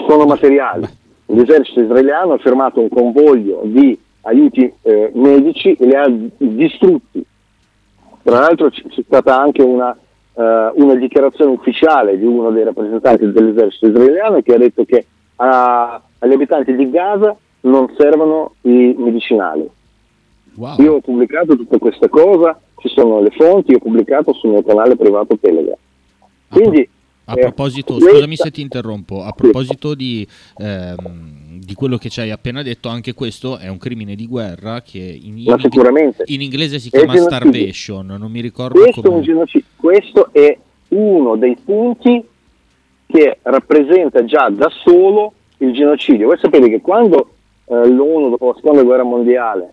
Sono materiali. L'esercito israeliano ha fermato un convoglio di aiuti eh, medici e li ha distrutti. Tra l'altro c'è stata anche una, eh, una dichiarazione ufficiale di uno dei rappresentanti dell'esercito israeliano che ha detto che a- agli abitanti di Gaza non servono i medicinali. Wow. Io ho pubblicato tutta questa cosa, ci sono le fonti, ho pubblicato sul mio canale privato Telegram. Quindi, A eh, proposito, scusami se ti interrompo, a proposito di, ehm, di quello che ci hai appena detto, anche questo è un crimine di guerra che in, in- in inglese si chiama starvation, non mi ricordo Questo è, un come... genocidio. Questo è uno dei punti che rappresenta già da solo il genocidio. Voi sapete che quando eh, l'ONU dopo la seconda guerra mondiale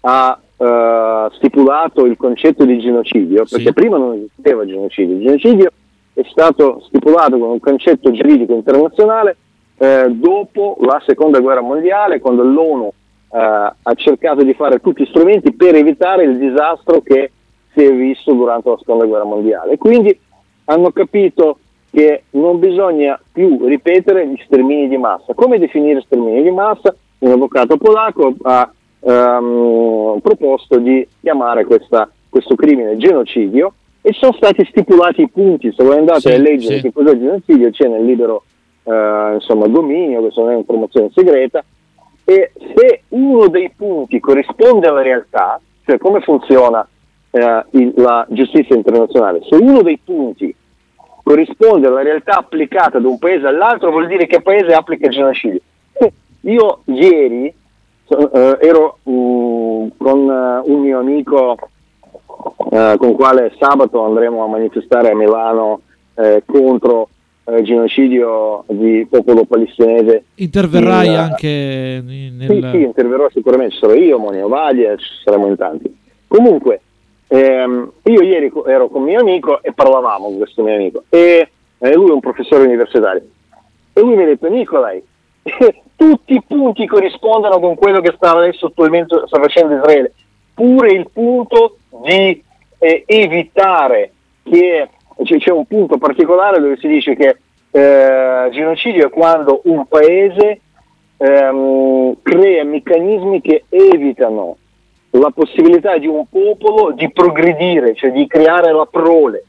ha eh, stipulato il concetto di genocidio, Sì. perché prima non esisteva genocidio, il genocidio è stato stipulato con un concetto giuridico internazionale eh, dopo la seconda guerra mondiale, quando l'ONU eh, ha cercato di fare tutti gli strumenti per evitare il disastro che si è visto durante la seconda guerra mondiale. Quindi hanno capito che non bisogna più ripetere gli stermini di massa. Come definire stermini di massa? Un avvocato polacco ha ehm, proposto di chiamare questa- questo crimine genocidio e sono stati stipulati i punti. Se voi andate Sì, a leggere sì. che cos'è il genocidio, c'è nel libero eh, insomma, dominio, questa non è informazione segreta, e se uno dei punti corrisponde alla realtà, cioè come funziona eh, il- la giustizia internazionale, se uno dei punti corrisponde alla realtà applicata da un paese all'altro, vuol dire che paese applica il genocidio. Eh, Io ieri so- eh, ero mm, con eh, un mio amico eh, con quale sabato andremo a manifestare a Milano eh, contro eh, il genocidio di popolo palestinese Interverrai Il- anche nel... sì, sì, interverrò sicuramente, ci sarò io, Monio Vaglia, ci saremo in tanti. Comunque, ehm, io ieri ero con mio amico e parlavamo con questo mio amico e eh, lui è un professore universitario e lui mi ha detto Nicolai, tutti i punti corrispondono con quello che sta adesso attualmente sta facendo Israele, pure il punto di eh, evitare che c'è, c'è un punto particolare dove si dice che eh, genocidio è quando un paese ehm, crea meccanismi che evitano la possibilità di un popolo di progredire, cioè di creare la prole.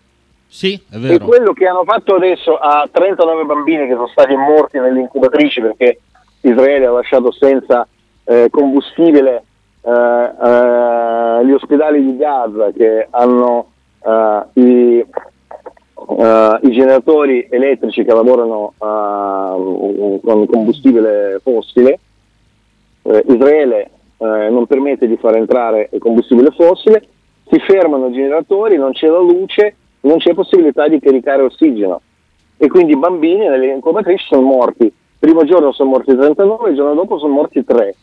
Sì, è E vero. quello che hanno fatto adesso a 39 bambini che sono stati morti nelle incubatrici perché Israele ha lasciato senza eh, combustibile gli ospedali di Gaza che hanno eh, i, eh, i generatori elettrici che lavorano eh, con combustibile fossile. Eh, Israele eh, non permette di far entrare il combustibile fossile, si fermano i generatori, non c'è la luce, non c'è possibilità di caricare ossigeno e quindi i bambini nelle incubatrici sono morti primo giorno sono morti 39, il giorno dopo sono morti 3.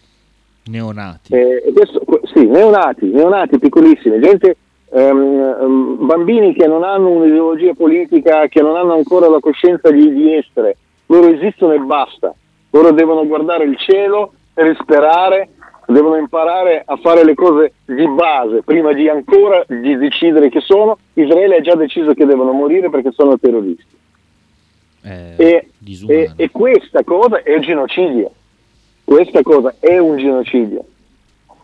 Neonati. Eh, questo- que- sì, neonati, neonati piccolissimi, gente, ehm, ehm, bambini che non hanno un'ideologia politica, che non hanno ancora la coscienza di, di essere, loro esistono e basta, loro devono guardare il cielo, risperare, devono imparare a fare le cose di base prima di ancora di decidere che sono. Israele ha già deciso che devono morire perché sono terroristi. È E, e- e questa cosa è genocidio. Questa cosa è un genocidio.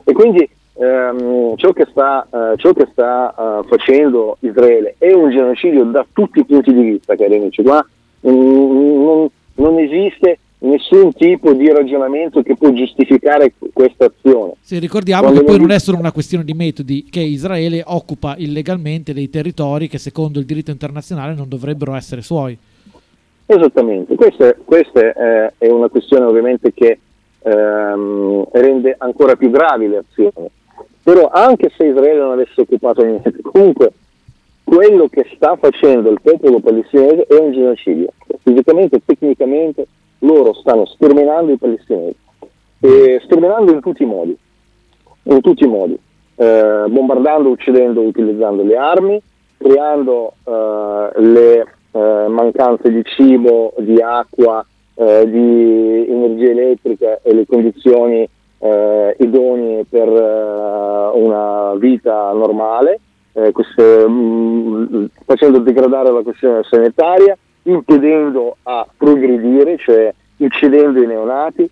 E quindi ehm, ciò che sta, eh, ciò che sta eh, facendo Israele è un genocidio da tutti i punti di vista, cari amici. Qua non, non esiste nessun tipo di ragionamento che può giustificare questa azione. Sì, ricordiamo Quando che poi non- non è solo una questione di metodi, che Israele occupa illegalmente dei territori che secondo il diritto internazionale non dovrebbero essere suoi. Esattamente, questa, questa è, è una questione ovviamente che ehm, rende ancora più gravi le azioni. Però anche se Israele non avesse occupato niente, comunque quello che sta facendo il popolo palestinese è un genocidio. Fisicamente e tecnicamente loro stanno sterminando i palestinesi, e sterminando in tutti i modi, tutti i modi, eh, bombardando, uccidendo, utilizzando le armi, creando eh, le eh, mancanze di cibo, di acqua, eh, di energia elettrica e le condizioni eh, idonee per eh, una vita normale, eh, queste, mh, facendo degradare la questione sanitaria, impedendo a progredire, cioè uccidendo i neonati,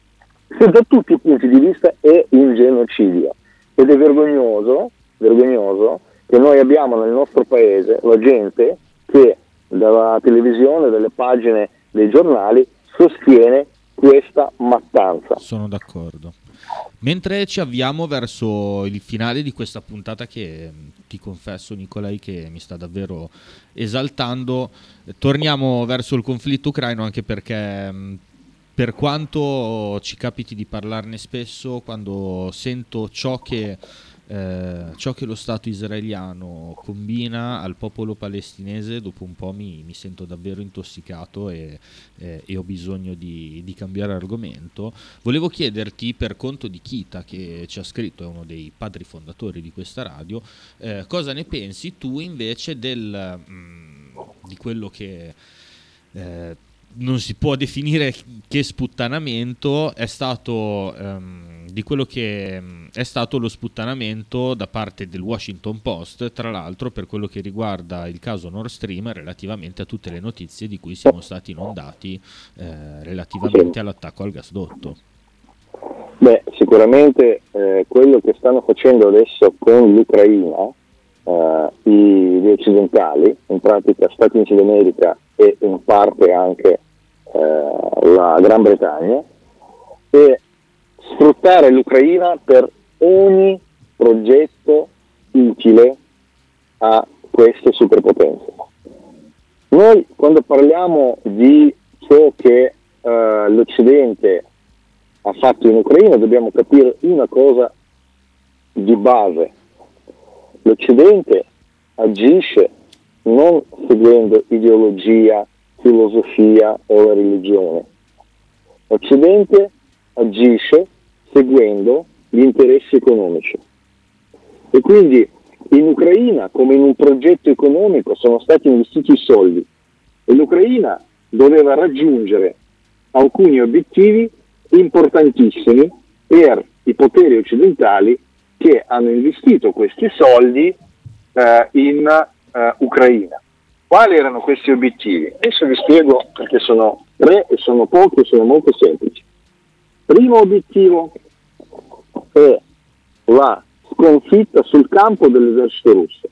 se da tutti i punti di vista è un genocidio. Ed è vergognoso, vergognoso che noi abbiamo nel nostro paese la gente che dalla televisione, dalle pagine dei giornali sostiene questa mattanza. Sono d'accordo. Mentre ci avviamo verso il finale di questa puntata che mh, ti confesso Nicolai che mi sta davvero esaltando, torniamo verso il conflitto ucraino anche perché mh, per quanto ci capiti di parlarne spesso, quando sento ciò che, eh, ciò che lo Stato israeliano combina al popolo palestinese, dopo un po' mi, mi sento davvero intossicato e, eh, e ho bisogno di, di cambiare argomento. Volevo chiederti, per conto di Kita, che ci ha scritto, è uno dei padri fondatori di questa radio, eh, cosa ne pensi tu invece del, mm, di quello che... eh, non si può definire che sputtanamento è stato ehm, di quello che ehm, è stato lo sputtanamento da parte del Washington Post, tra l'altro per quello che riguarda il caso Nord Stream relativamente a tutte le notizie di cui siamo stati inondati eh, relativamente all'attacco al gasdotto. Beh, sicuramente eh, quello che stanno facendo adesso con l'Ucraina, eh, gli occidentali, in pratica Stati Uniti d'America e in parte anche eh, la Gran Bretagna, è sfruttare l'Ucraina per ogni progetto utile a queste superpotenze. Noi quando parliamo di ciò che eh, l'Occidente ha fatto in Ucraina dobbiamo capire una cosa di base. L'Occidente agisce non seguendo ideologia, filosofia o religione. L'Occidente agisce seguendo gli interessi economici. E quindi in Ucraina, come in un progetto economico, sono stati investiti i soldi e l'Ucraina doveva raggiungere alcuni obiettivi importantissimi per i poteri occidentali che hanno investito questi soldi eh, in eh, Ucraina. Quali erano questi obiettivi? Adesso vi spiego perché sono tre e sono pochi e sono molto semplici. Primo obiettivo è la sconfitta sul campo dell'esercito russo.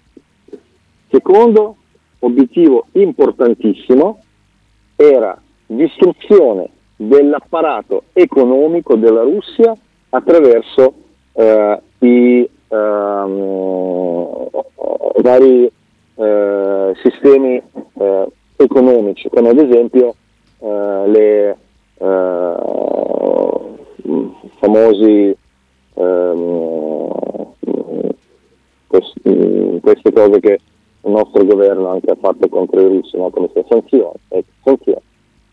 Secondo obiettivo importantissimo era distruzione dell'apparato economico della Russia attraverso eh, i ehm, vari eh, sistemi eh, economici, come ad esempio eh, le eh, famosi ehm, quest- mm, queste cose che il nostro governo anche ha fatto contro i russi, no? come se sanzioni, ecco, sanzioni.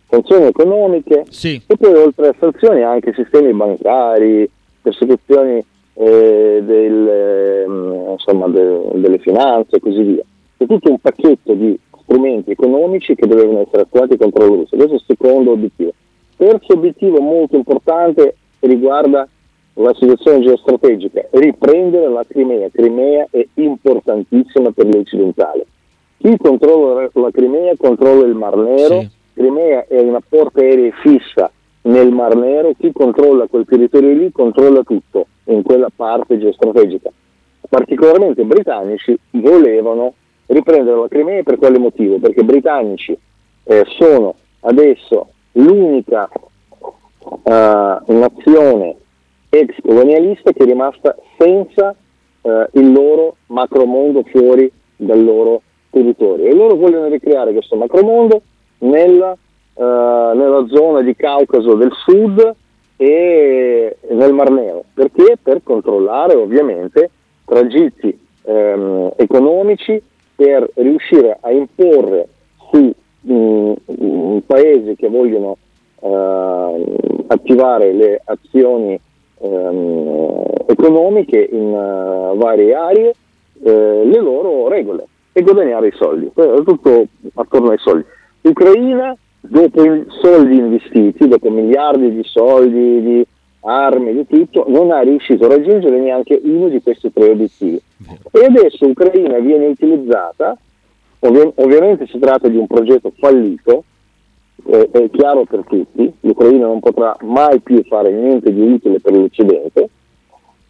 sanzioni economiche Sì, e poi oltre a sanzioni anche sistemi bancari, persecuzioni eh, del, ehm, insomma, de- delle finanze e così via. C'è tutto un pacchetto di strumenti economici che dovevano essere attuati contro la Russia. Questo è il secondo obiettivo. Terzo obiettivo molto importante riguarda la situazione geostrategica, riprendere la Crimea. Crimea è importantissima per gli occidentali. Chi controlla la Crimea controlla il Mar Nero, Sì. Crimea è una porta aerea fissa nel Mar Nero, chi controlla quel territorio lì controlla tutto in quella parte geostrategica. Particolarmente i britannici volevano riprendere la Crimea per quale motivo? Perché i britannici eh, sono adesso l'unica eh, nazione ex colonialista che è rimasta senza eh, il loro macromondo fuori dal loro territorio e loro vogliono ricreare questo macromondo nella, eh, nella zona di Caucaso del sud e nel Mar Nero perché? Per controllare ovviamente tragitti ehm, economici per riuscire a imporre su mm, mm, paesi che vogliono eh, attivare le azioni ehm, economiche in eh, varie aree eh, le loro regole e guadagnare i soldi. È tutto attorno ai soldi. L'Ucraina, dopo i soldi investiti, dopo miliardi di soldi, di armi, di tutto, non ha riuscito a raggiungere neanche uno di questi tre obiettivi. E adesso l'Ucraina viene utilizzata, ovvi- ovviamente si tratta di un progetto fallito, eh, è chiaro per tutti, l'Ucraina non potrà mai più fare niente di utile per l'Occidente,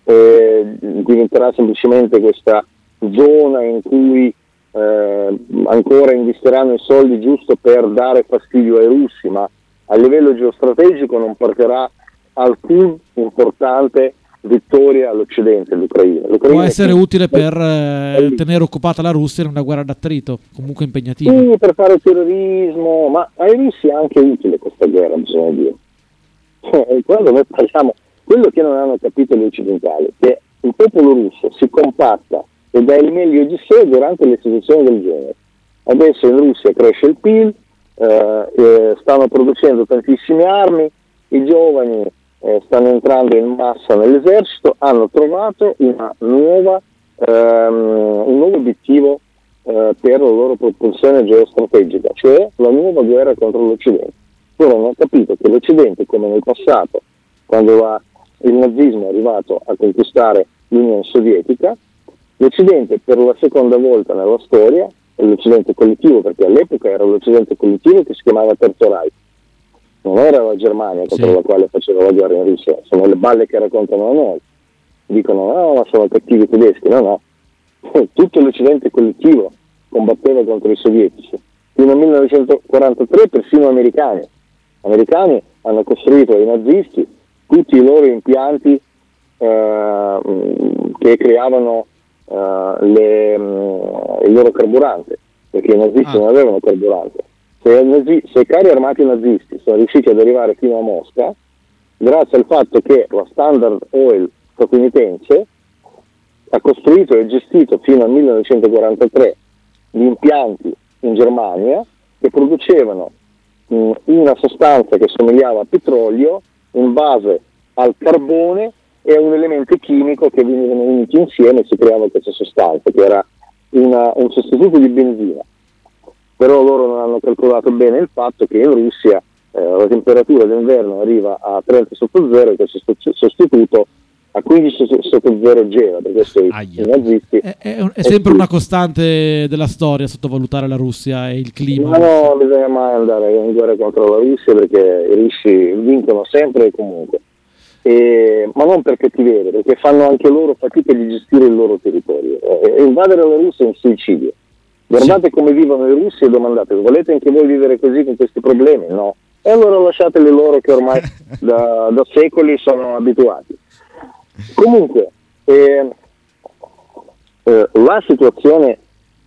eh, diventerà semplicemente questa zona in cui eh, ancora investiranno i soldi giusto per dare fastidio ai russi, ma a livello geostrategico non porterà alcun importante vittoria all'Occidente l'Ucraina. L'Ucraina Può essere è- utile per eh, tenere occupata la Russia in una guerra d'attrito, comunque impegnativa. Sì, per fare terrorismo, ma ai russi è anche utile questa guerra, bisogna dire. Cioè, Quando noi parliamo, quello che non hanno capito gli occidentali, che il popolo russo si compatta e dà il meglio di sé durante le situazioni del genere. Adesso in Russia cresce il PIL, eh, eh, stanno producendo tantissime armi, i giovani eh, stanno entrando in massa nell'esercito, hanno trovato nuova, ehm, un nuovo obiettivo eh, per la loro propulsione geostrategica, cioè la nuova guerra contro l'Occidente. Loro hanno capito che l'Occidente, come nel passato, quando la- il nazismo è arrivato a conquistare l'Unione Sovietica, l'Occidente per la seconda volta nella storia, l'Occidente collettivo, perché all'epoca era l'Occidente collettivo che si chiamava Terzo Reich, non era la Germania contro Sì. la quale faceva la guerra in Russia, sono le balle che raccontano a noi. Dicono no, ma sono cattivi tedeschi, no, no. Tutto l'Occidente collettivo combatteva contro i sovietici. Fino al 1943 persino gli americani. Gli americani hanno costruito ai nazisti tutti i loro impianti eh, che creavano eh, le, mh, il loro carburante, perché i nazisti Ah. non avevano carburante. Se, nazi- se carri armati nazisti sono riusciti ad arrivare fino a Mosca, grazie al fatto che la Standard Oil statunitense ha costruito e gestito fino al 1943 gli impianti in Germania che producevano mh, una sostanza che somigliava a petrolio in base al carbone e a un elemento chimico che venivano uniti insieme e si creava questa sostanza che era una- un sostituto di benzina. Però loro non hanno calcolato bene il fatto che in Russia eh, la temperatura d'inverno arriva a 30 sotto zero e questo sost- sostituto a 15 so- sotto zero gela, per questo i, Aia. i nazisti È, è un- è sempre una costante della storia sottovalutare la Russia e il clima. Ma no, bisogna mai andare in guerra contro la Russia perché i russi vincono sempre e comunque. E- ma non per cattiveria, perché fanno anche loro fatica di gestire il loro territorio. E- e invadere la Russia è un suicidio. Guardate come vivono i russi e domandate, volete anche voi vivere così con questi problemi? No. E allora lasciateli loro che ormai da, da secoli sono abituati. Comunque, eh, eh, la situazione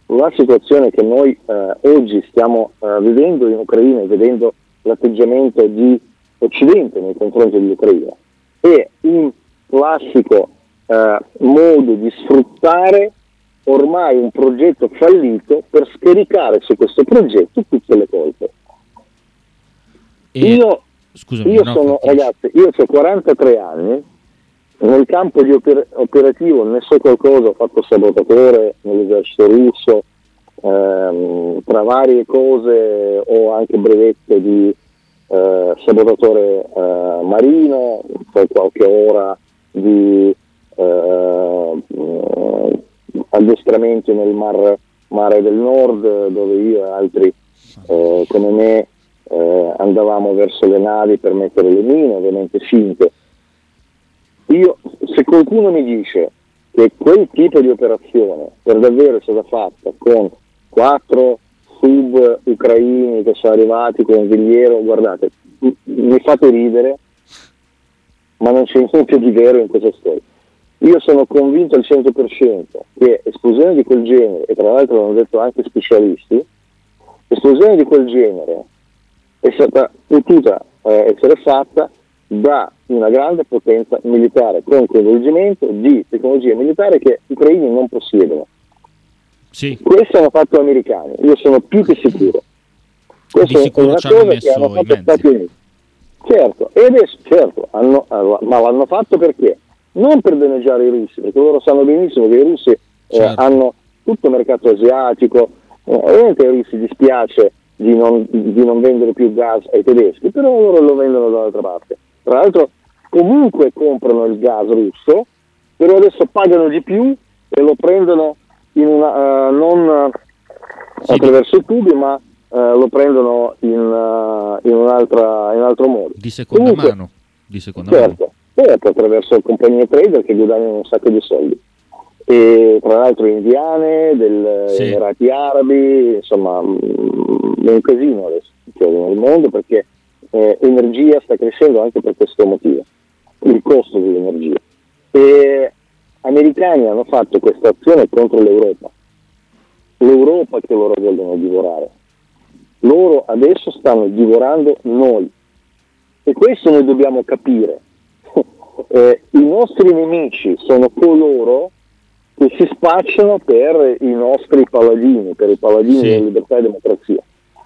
la situazione che noi eh, oggi stiamo eh, vivendo in Ucraina e vedendo l'atteggiamento di Occidente nei confronti dell'Ucraina è un classico eh, modo di sfruttare ormai un progetto fallito per scaricare su questo progetto tutte le colpe. E- Io, Scusami, io no, sono, finisci. ragazzi, io ho 43 anni, nel campo di oper- operativo ne so qualcosa, ho fatto sabotatore nell'esercito russo, ehm, tra varie cose ho anche brevetto di eh, sabotatore eh, marino, poi qualche ora di eh, addestramento nel mar- mare del nord dove io e altri eh, come me eh, andavamo verso le navi per mettere le mine, ovviamente finte. Io, se qualcuno mi dice che quel tipo di operazione per davvero è stata fatta con quattro sub ucraini che sono arrivati con un vigliero, guardate, mi fate ridere, ma non c'è niente di vero in questa storia. Io sono convinto al 100% che esplosioni di quel genere, e tra l'altro l'hanno detto anche specialisti, esplosione di quel genere è stata potuta eh, essere fatta da una grande potenza militare con coinvolgimento di tecnologia militare che gli ucraini non possiedono. Sì, Questo hanno fatto gli americani, io sono più che sicuro. Questa Di sicuro è una cosa che hanno fatto gli. Stati Uniti. Certo, e adesso, certo, hanno- ma l'hanno fatto perché? Non per danneggiare i russi, perché loro sanno benissimo che i russi eh, Certo. hanno tutto il mercato asiatico, eh, ovviamente ai russi dispiace di non, di non vendere più gas ai tedeschi, però loro lo vendono dall'altra parte. Tra l'altro comunque comprano il gas russo, però adesso pagano di più e lo prendono in una, eh, non eh, Sì. attraverso i tubi, ma eh, lo prendono in, eh, in, un'altra, in un altro modo. di seconda Comunque, mano. Di seconda mano. Certo, certo, attraverso compagnie trader che guadagnano un sacco di soldi. E tra l'altro indiane, degli Sì. Emirati Arabi, insomma, mm, è un casino adesso cioè, nel mondo perché eh, energia sta crescendo anche per questo motivo, il costo dell'energia. E americani hanno fatto questa azione contro l'Europa, l'Europa che loro vogliono divorare. Loro adesso stanno divorando noi e questo noi dobbiamo capire. Eh, I nostri nemici sono coloro che si spacciano per i nostri paladini, per i paladini Sì. della libertà e democrazia.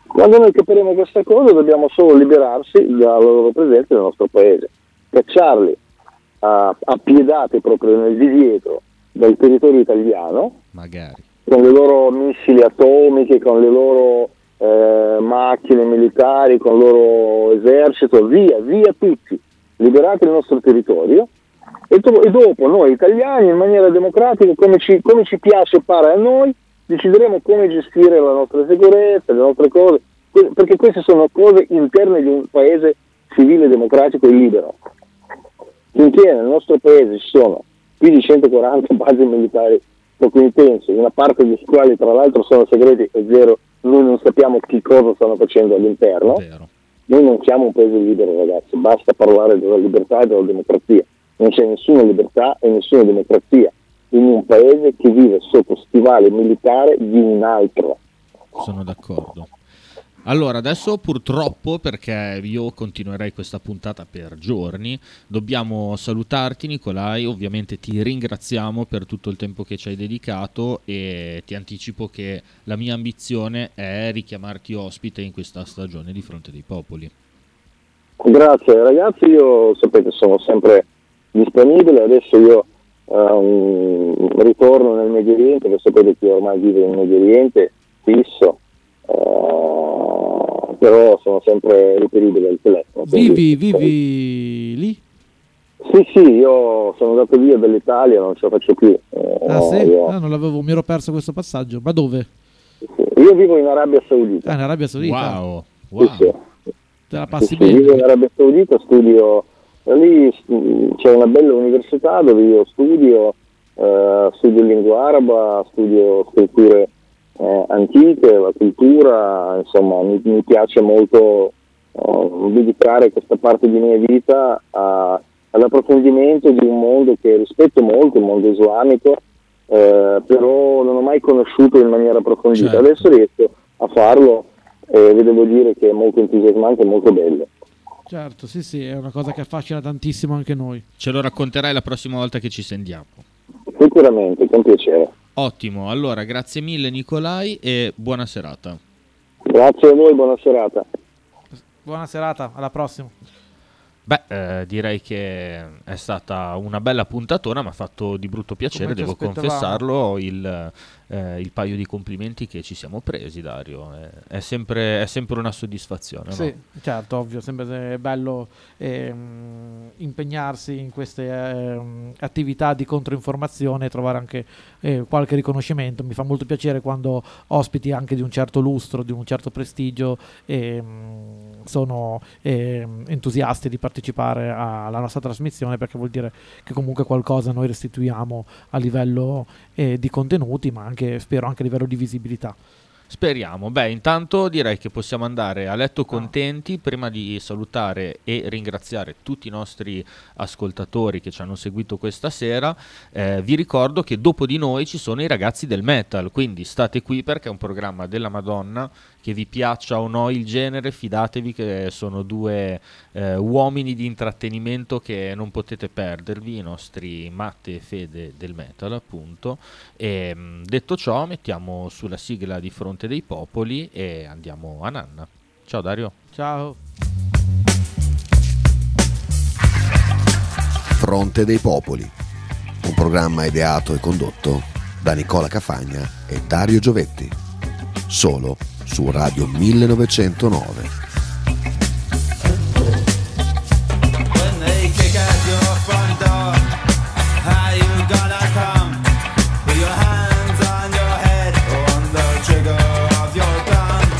Quando noi capiremo questa cosa dobbiamo solo liberarsi dalla loro presenza nel nostro paese, cacciarli a, a piedate proprio nel di dietro dal territorio italiano Magari. con le loro missili atomiche, con le loro eh, macchine militari, con il loro esercito, via, via tutti, liberate il nostro territorio e, to- e dopo noi italiani in maniera democratica, come ci, come ci piace e pare a noi, decideremo come gestire la nostra sicurezza, le nostre cose, que- perché queste sono cose interne di un paese civile, democratico e libero. Finché nel nostro paese ci sono più di 140 basi militari statunitensi, una parte dei quali tra l'altro sono segreti e zero, noi non sappiamo che cosa stanno facendo all'interno, Vero. Noi non siamo un paese libero ragazzi, basta parlare della libertà e della democrazia, non c'è nessuna libertà e nessuna democrazia in un paese che vive sotto stivale militare di un altro. Sono d'accordo. Allora, adesso purtroppo, perché io continuerei questa puntata per giorni, dobbiamo salutarti Nicolai, ovviamente ti ringraziamo per tutto il tempo che ci hai dedicato e ti anticipo che la mia ambizione è richiamarti ospite in questa stagione di Fronte dei Popoli. Grazie. Ragazzi, io sapete sono sempre disponibile, adesso io ehm, ritorno nel Medio Oriente, perché sapete che ormai vivo in Medio Oriente fisso, eh, però sono sempre reperibile al telefono. Vivi, vivi lì? Sì, sì, io sono andato via dall'Italia, non ce la faccio più. eh, Ah sì? io, Ah, non l'avevo, mi ero perso questo passaggio. Ma dove? io vivo in Arabia Saudita. Ah, in Arabia Saudita. Wow, Sì, wow. sì. Te la Sì, passi sì, vivo in bene? Arabia Saudita, studio lì c'è una bella università dove io studio, eh, studio lingua araba, studio scritture eh, antiche, la cultura, insomma mi, mi piace molto eh, dedicare questa parte di mia vita a- all'approfondimento di un mondo che rispetto molto, il mondo islamico, eh, però non ho mai conosciuto in maniera approfondita. Certo. Adesso riesco a farlo e vi devo dire che è molto entusiasmante e molto bello. Certo, sì, sì, è una cosa che affascina tantissimo anche noi. Ce lo racconterai la prossima volta che ci sentiamo. Sicuramente, con piacere. Ottimo, allora grazie mille Nicolai e buona serata. Grazie a voi, buona serata. Buona serata, alla prossima. Beh, eh, direi che è stata una bella puntatona, mi ha fatto di brutto piacere, Come devo confessarlo, il, eh, il paio di complimenti che ci siamo presi, Dario. È, è sempre, è sempre una soddisfazione. Sì, no? certo, ovvio, sempre bello ehm, impegnarsi in queste ehm, attività di controinformazione e trovare anche eh, qualche riconoscimento. Mi fa molto piacere quando ospiti anche di un certo lustro, di un certo prestigio ehm, sono ehm, entusiasti di partecipare alla nostra trasmissione perché vuol dire che comunque qualcosa noi restituiamo a livello eh, di contenuti, ma anche spero anche a livello di visibilità. Speriamo. Beh, intanto direi che possiamo andare a Ah. letto contenti prima di salutare e ringraziare tutti i nostri ascoltatori che ci hanno seguito questa sera. Eh, vi ricordo che dopo di noi ci sono i ragazzi del metal, quindi state qui perché è un programma della Madonna. Che vi piaccia o no il genere, fidatevi che sono due eh, uomini di intrattenimento che non potete perdervi, i nostri Matte e Fede del metal, appunto. E mh, detto ciò, mettiamo sulla sigla di Fronte dei Popoli e andiamo a Nanna. Ciao Dario. Ciao. Fronte dei Popoli, un programma ideato e condotto da Nicola Cafagna e Dario Giovetti, solo su Radio 1909.